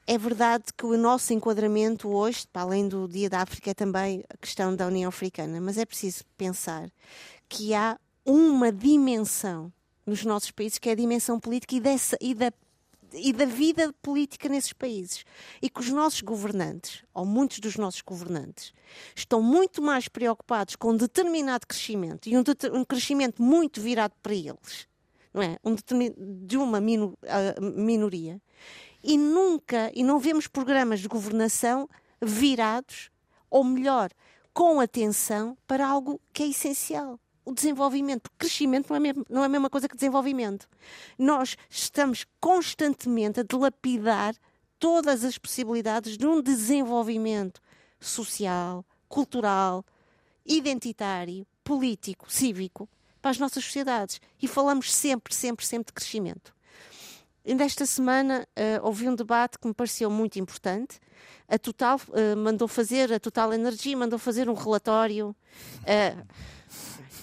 é verdade que o nosso enquadramento hoje, para além do Dia da África, é também a questão da União Africana, mas é preciso pensar que há uma dimensão nos nossos países que é a dimensão política e, dessa, e da e da vida política nesses países. E que os nossos governantes, ou muitos dos nossos governantes, estão muito mais preocupados com um determinado crescimento e um, um crescimento muito virado para eles, não é? Um de uma mino, minoria. E nunca, e não vemos programas de governação virados, ou melhor, com atenção para algo que é essencial o desenvolvimento, porque crescimento não é, mesmo, não é a mesma coisa que desenvolvimento. Nós estamos constantemente a dilapidar todas as possibilidades de um desenvolvimento social, cultural, identitário, político, cívico para as nossas sociedades. E falamos sempre, sempre, sempre de crescimento. Ainda esta semana uh, houve um debate que me pareceu muito importante. A Total uh, mandou fazer, a Total Energia mandou fazer um relatório. Uh,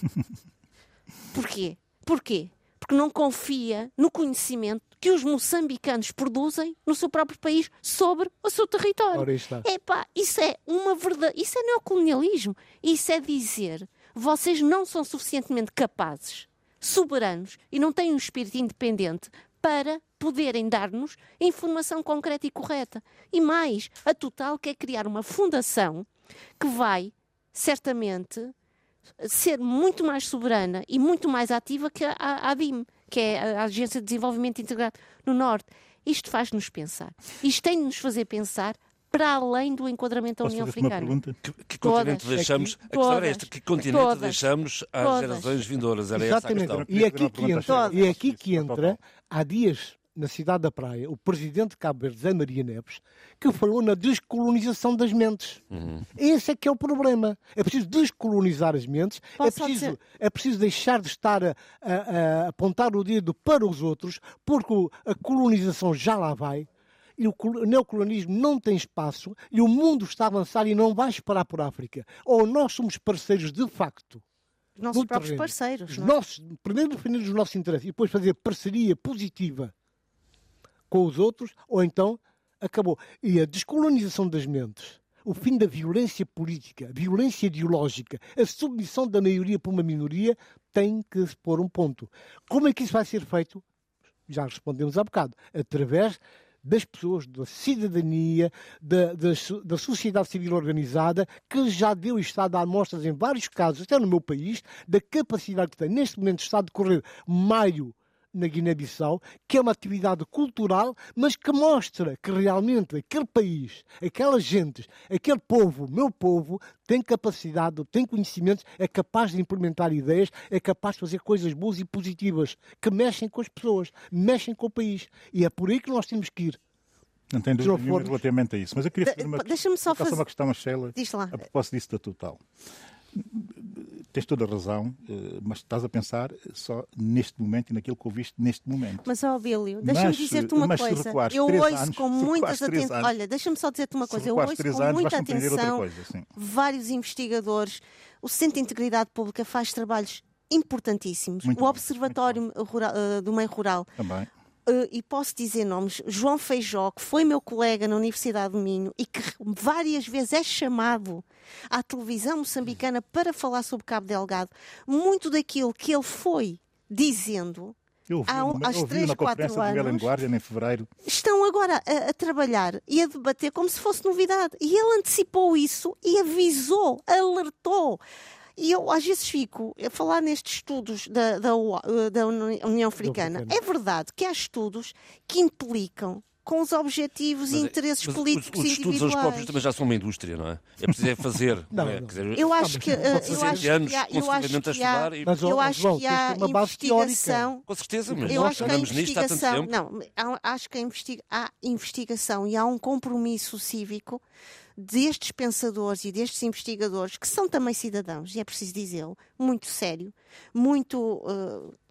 Porquê? Porquê? Porque não confia no conhecimento que os moçambicanos produzem no seu próprio país sobre o seu território. Epá, isso é uma verdade, isso é neocolonialismo. Isso é dizer, vocês não são suficientemente capazes, soberanos e não têm um espírito independente para poderem dar-nos informação concreta e correta. E mais, a Total quer criar uma fundação que vai, certamente, ser muito mais soberana e muito mais ativa que a, a ADIM, que é a Agência de Desenvolvimento Integrado no Norte. Isto faz-nos pensar. Isto tem de nos fazer pensar para além do enquadramento da Posso União Africana. pergunta? Que, que Todas. continente deixamos? Aqui, a questão era esta: que continente Todas. deixamos às Todas. gerações vindouras? Era essa a Exatamente. questão. E aqui, que entra, e aqui que entra, há dias, na cidade da Praia, o presidente de Cabo Verde, Zé Maria Neves, que falou na descolonização das mentes. Esse é que é o problema. É preciso descolonizar as mentes, é Posso preciso, dizer- é preciso deixar de estar a, a- a apontar o dedo para os outros, porque a colonização já lá vai. E o col- o neocolonialismo não tem espaço e o mundo está a avançar e não vai esperar por África. Ou nós somos parceiros de facto Os nossos no próprios terreno. parceiros. Os não é? nossos, primeiro definir os nossos interesses e depois fazer parceria positiva com os outros, ou então acabou. E a descolonização das mentes, o fim da violência política, a violência ideológica, a submissão da maioria por uma minoria, tem que se pôr um ponto. Como é que isso vai ser feito? Já respondemos há bocado. Através das pessoas, da cidadania, da, da, da sociedade civil organizada, que já deu e está a dar amostras em vários casos, até no meu país, da capacidade que tem. Neste momento está a decorrer maio na Guiné-Bissau, que é uma atividade cultural, mas que mostra que realmente aquele país, aquelas gentes, aquele povo, meu povo, tem capacidade, tem conhecimentos, é capaz de implementar ideias, é capaz de fazer coisas boas e positivas, que mexem com as pessoas, mexem com o país. E é por aí que nós temos que ir. Não tenho Se dúvida nenhuma relativamente a isso. Mas eu queria fazer uma, deixa-me só fazer- uma questão a Sheila Diz lá. a propósito disso da Total. Tens toda a razão, eh, mas estás a pensar só neste momento e naquilo que ouviste neste momento. Mas, ó Bílio, deixa-me dizer-te uma mas coisa. Eu ouço anos, com se muita recuares três atenção. anos- Olha, deixa-me só dizer-te uma coisa. Eu ouço com anos, muita atenção coisa, vários investigadores. O Centro de Integridade Pública faz trabalhos importantíssimos. Muito o Observatório Rural- eh, do Meio Rural Também. Uh, e posso dizer nomes, João Feijó, que foi meu colega na Universidade do Minho e que várias vezes é chamado à televisão moçambicana para falar sobre Cabo Delgado, muito daquilo que ele foi dizendo Eu ouvi, Há um- eu às ouvi três, na quatro conferência do anos- Guardian em fevereiro. estão agora a, a trabalhar e a debater como se fosse novidade. E ele antecipou isso e avisou, alertou. E eu às vezes fico a falar nestes estudos da, da, da Uni- União Africana. É verdade que há estudos que implicam com os objetivos e Mas é- interesses mas políticos os, os estudos individuais. eles próprios tamber já são uma indústria, não é? É preciso é fazer. Não, não é? dizer, Eu acho que, eh, eu fazer acho que há, eu acho que há, e- Mas, eu acho João, que há investigação. Com certeza, mas Eu acho que há tanto investigação, tempo. não, acho que há investigação e há um compromisso cívico destes pensadores e destes investigadores, que são também cidadãos, e é preciso dizê-lo, muito sério, muito,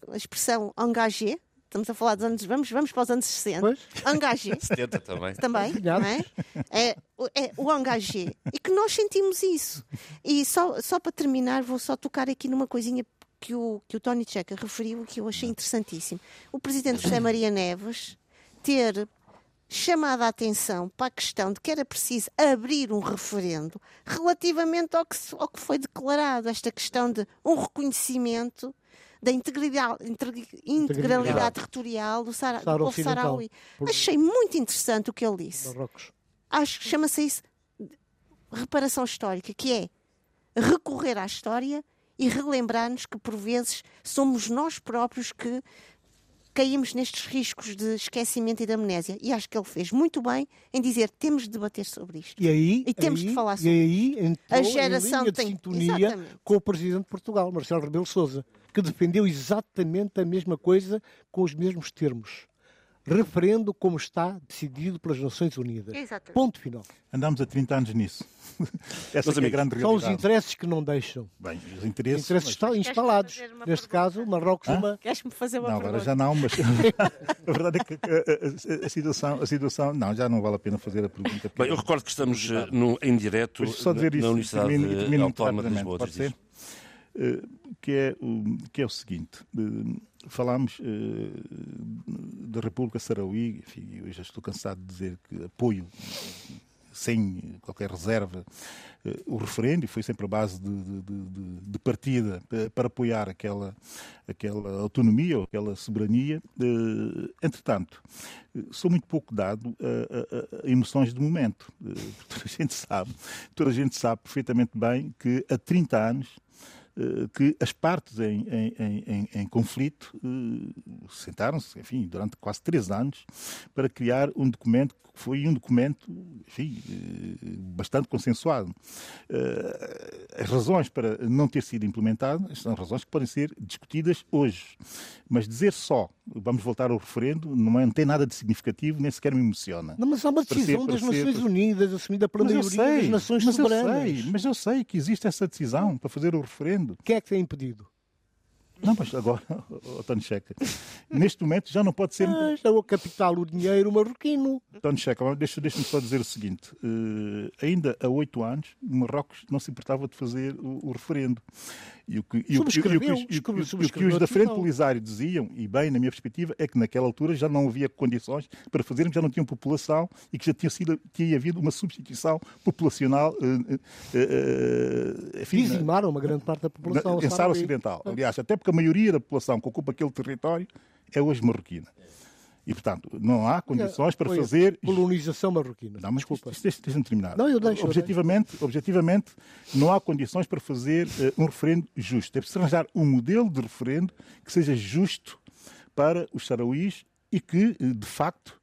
eh, a expressão engagé, estamos a falar dos anos, vamos, vamos para os anos 60, Pois. engagé, 70 também. também, não é? É, o- é o engagé. E que nós sentimos isso. E só, só para terminar, vou só tocar aqui numa coisinha que o, que o Tony Checa referiu e que eu achei interessantíssimo. O presidente José Maria Neves ter chamado a atenção para a questão de que era preciso abrir um referendo relativamente ao que, ao que foi declarado, esta questão de um reconhecimento da integridade, integri- integralidade territorial do, Sara, do povo saraui. Achei muito interessante o que ele disse. Marrocos. Acho que chama-se isso reparação histórica, que é recorrer à história e relembrar-nos que, por vezes, somos nós próprios que caímos nestes riscos de esquecimento e de amnésia. E acho que ele fez muito bem em dizer temos de debater sobre isto. E aí, E temos de aí- falar e sobre aí entrou A geração em linha tem- de sintonia Exatamente. com o presidente de Portugal, Marcelo Rebelo Sousa, que defendeu exatamente a mesma coisa com os mesmos termos. Referendo como está decidido pelas Nações Unidas. Exatamente. Ponto final. Andamos há 30 anos nisso. Essa é a grande São os realidade. interesses que não deixam. Bem, os Os interesses. interesses mas- estão instalados. Neste pergunta? caso, Marrocos uma. Queres-me fazer uma Não, agora pergunta? já não, mas a verdade é que a, a- a situação, a situação. Não, já não vale a pena fazer a pergunta. Bem, eu recordo que estamos eh, no, em direto Mas só dizer na, isto, na Universidade termino- termino Autónoma de Lisboa. pode ser? Eh, que, é o, que é o seguinte: eh, falámos eh, da República Sarauí, enfim, eu já estou cansado de dizer que apoio sem qualquer reserva eh, o referendo e foi sempre a base de, de- de- de- partida eh, para apoiar aquela, aquela autonomia ou aquela soberania. Entretanto, sou muito pouco dado a, a- a emoções de momento. Toda a gente sabe, toda a gente sabe perfeitamente bem que há 30 anos que as partes em, em, em, em conflito uh, sentaram-se, enfim, durante quase três anos, para criar um documento que foi um documento, enfim, uh, bastante consensuado. As razões para não ter sido implementado são razões que podem ser discutidas hoje, mas dizer só vamos voltar ao referendo não, é, não tem nada de significativo, nem sequer me emociona. Não, mas há uma decisão ser, das Nações ser... Unidas assumida pela maioria sei, das nações mas soberanas. Eu sei, mas eu sei que existe essa decisão para fazer o referendo. Quem é que tem impedido? Não, mas agora, António Checa, neste momento já não pode ser. Mas é o capital, o dinheiro marroquino. António Checa, deixa-me deixa só dizer o seguinte: uh, ainda há oito anos, Marrocos não se importava de fazer o, o referendo. E o que, e o, que, os da Frente Polisário diziam, e bem, na minha perspectiva, é que naquela altura já não havia condições para fazermos, já não tinham população e que já tinha, sido, tinha havido uma substituição populacional. Uh, uh, enfim, Dizimaram uma grande parte da população. Na, em Sara Ocidental. Aliás, até porque a maioria da população que ocupa aquele território é hoje marroquina. E, portanto, não há condições para fazer. Colonização marroquina. Não, mas Desculpa. deixa-me terminar. Não, eu deixo. Objetivamente, eu deixo. objetivamente não há condições para fazer uh, um referendo justo. É preciso arranjar um modelo de referendo que seja justo para os sarauís e que, uh, de facto,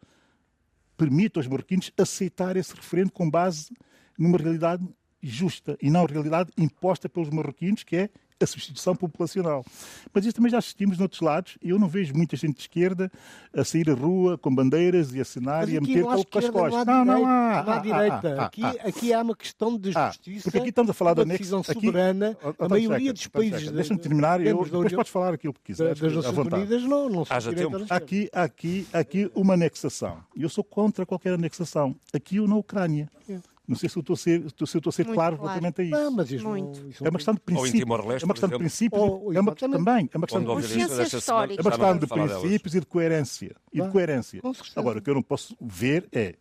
permita aos marroquinos aceitar esse referendo com base numa realidade justa e não a realidade imposta pelos marroquinos, que é a substituição populacional. Mas isso também já assistimos noutros lados e eu não vejo muita gente de esquerda a sair à rua com bandeiras e a assinar e a meter pelo cascóis. Não, não, há. Não há direita. Aqui, aqui há uma questão de justiça. Porque aqui estamos a falar da decisão soberana. A maioria dos países. Deixa-me terminar. Eu, depois podes falar aquilo que quiseres. Das Nações Unidas não, não Aqui, aqui, aqui uma anexação. E eu sou contra qualquer anexação. Aqui ou na Ucrânia. Não sei se eu estou a ser, se eu estou a ser claro, claro relativamente a isso. Não, mas isso, Muito. Isso é uma questão de princípio. é uma questão de princípios. é uma, também. É uma questão de, é uma questão de princípios e de coerência. E de coerência. Agora, o que eu não posso ver é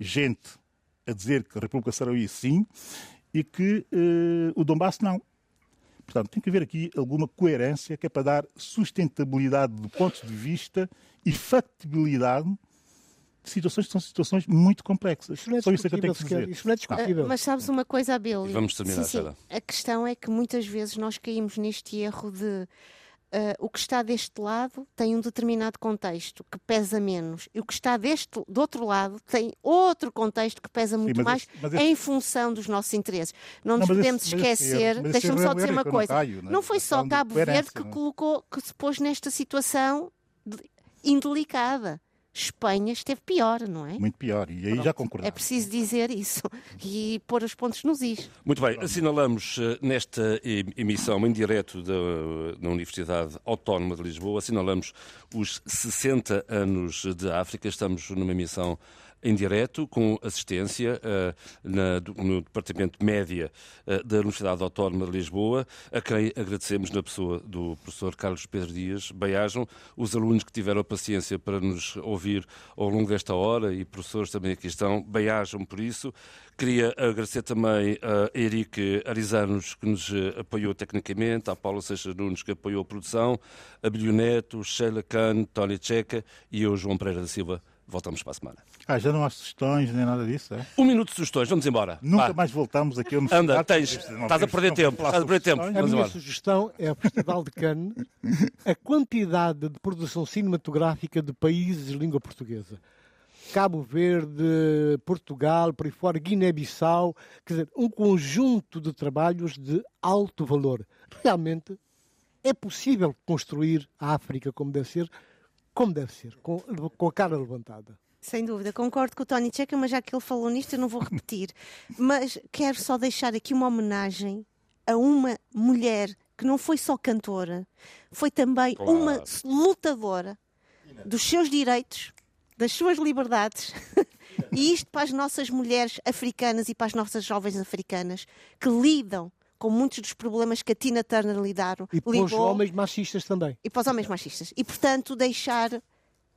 gente a dizer que a República Sarauí sim e que uh, o Donbass não. Portanto, tem que haver aqui alguma coerência que é para dar sustentabilidade do ponto de vista e factibilidade situações que são situações muito complexas. Isso não é Só isso é que eu tenho que dizer. Isso não é discutível. Uh, mas sabes uma coisa, Abel? Vamos terminar, sim, sim. A questão é que muitas vezes nós caímos neste erro de Uh, o que está deste lado tem um determinado contexto que pesa menos e o que está deste, do outro lado tem outro contexto que pesa muito Sim, mais esse, esse... em função dos nossos interesses. Não, não nos podemos esse, esquecer, deixa-me só dizer uma coisa, não, caio, né? não foi só Cabo Verde que, colocou, que se pôs nesta situação indelicada. Espanha esteve pior, não é? Muito pior, e aí Pronto. já concordamos. É preciso dizer isso e pôr os pontos nos is. Muito bem, assinalamos eh, nesta emissão em direto da, da Universidade Autónoma de Lisboa, assinalamos os 60 anos de África, estamos numa emissão em direto, com assistência uh, na, no Departamento Média uh, da Universidade Autónoma de Lisboa, a quem agradecemos na pessoa do professor Carlos Pedro Dias. Bem-ajam os alunos que tiveram a paciência para nos ouvir ao longo desta hora e professores também aqui estão. Bem-ajam por isso. Queria agradecer também a Eric Arizanos, que nos eh, apoiou tecnicamente, à Paula Seixas Nunes, que apoiou a produção, a Bilioneto, Sheila Kahn, Tony Checa e eu, João Pereira da Silva. Voltamos para a semana. Ah, já não há sugestões nem nada disso, é? Um minuto de sugestões, vamos embora. Nunca mais voltamos aqui ao Anda, tens, estás a perder tempo. Estás a perder tempo. A minha embora. sugestão é o Festival de Cannes, a quantidade de produção cinematográfica de países de língua portuguesa. Cabo Verde, Portugal, por aí fora, Guiné-Bissau, quer dizer, um conjunto de trabalhos de alto valor. Realmente é possível construir a África como deve ser, como deve ser, com, com a cara levantada. Sem dúvida, concordo com o Tony Checa, mas já que ele falou nisto, eu não vou repetir. mas quero só deixar aqui uma homenagem a uma mulher que não foi só cantora, foi também claro. uma lutadora dos seus direitos, das suas liberdades. e isto para as nossas mulheres africanas e para as nossas jovens africanas que lidam com muitos dos problemas que a Tina Turner lidaram. E para os homens machistas também. E para os homens machistas. E, portanto, deixar...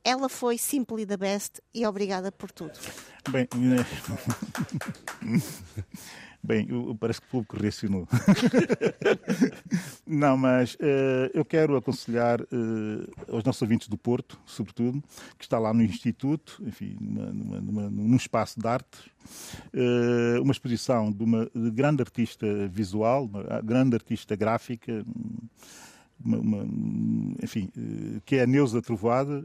Ela foi simply the best e obrigada por tudo. Bem, Bem, parece que o público reacionou. Não, mas uh, eu quero aconselhar uh, aos nossos ouvintes do Porto, sobretudo, que está lá no Instituto, enfim, numa, numa, numa, num espaço de arte, uh, uma exposição de uma de grande artista visual, uma grande artista gráfica, uma, uma, enfim, que é a Neuza Trovoada.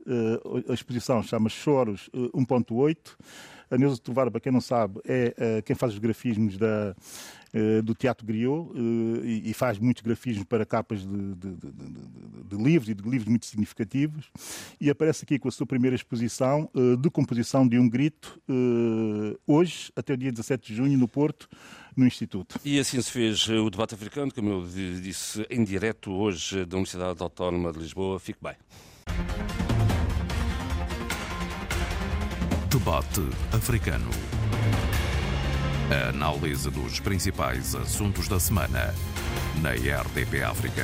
A exposição chama Choros 1.8. A Neuza Trovoada, para quem não sabe, é quem faz os grafismos da, eh, do Teatro Griot eh, e faz muitos grafismos para capas de, de, de, de, livros e de livros muito significativos. E aparece aqui com a sua primeira exposição eh, de composição de um grito, hoje, até o dia 17 de junho, no Porto, no Instituto. E assim se fez o debate africano, como eu disse, em direto hoje da Universidade Autónoma de Lisboa. Fique bem. Debate africano. A análise dos principais assuntos da semana na RDP África.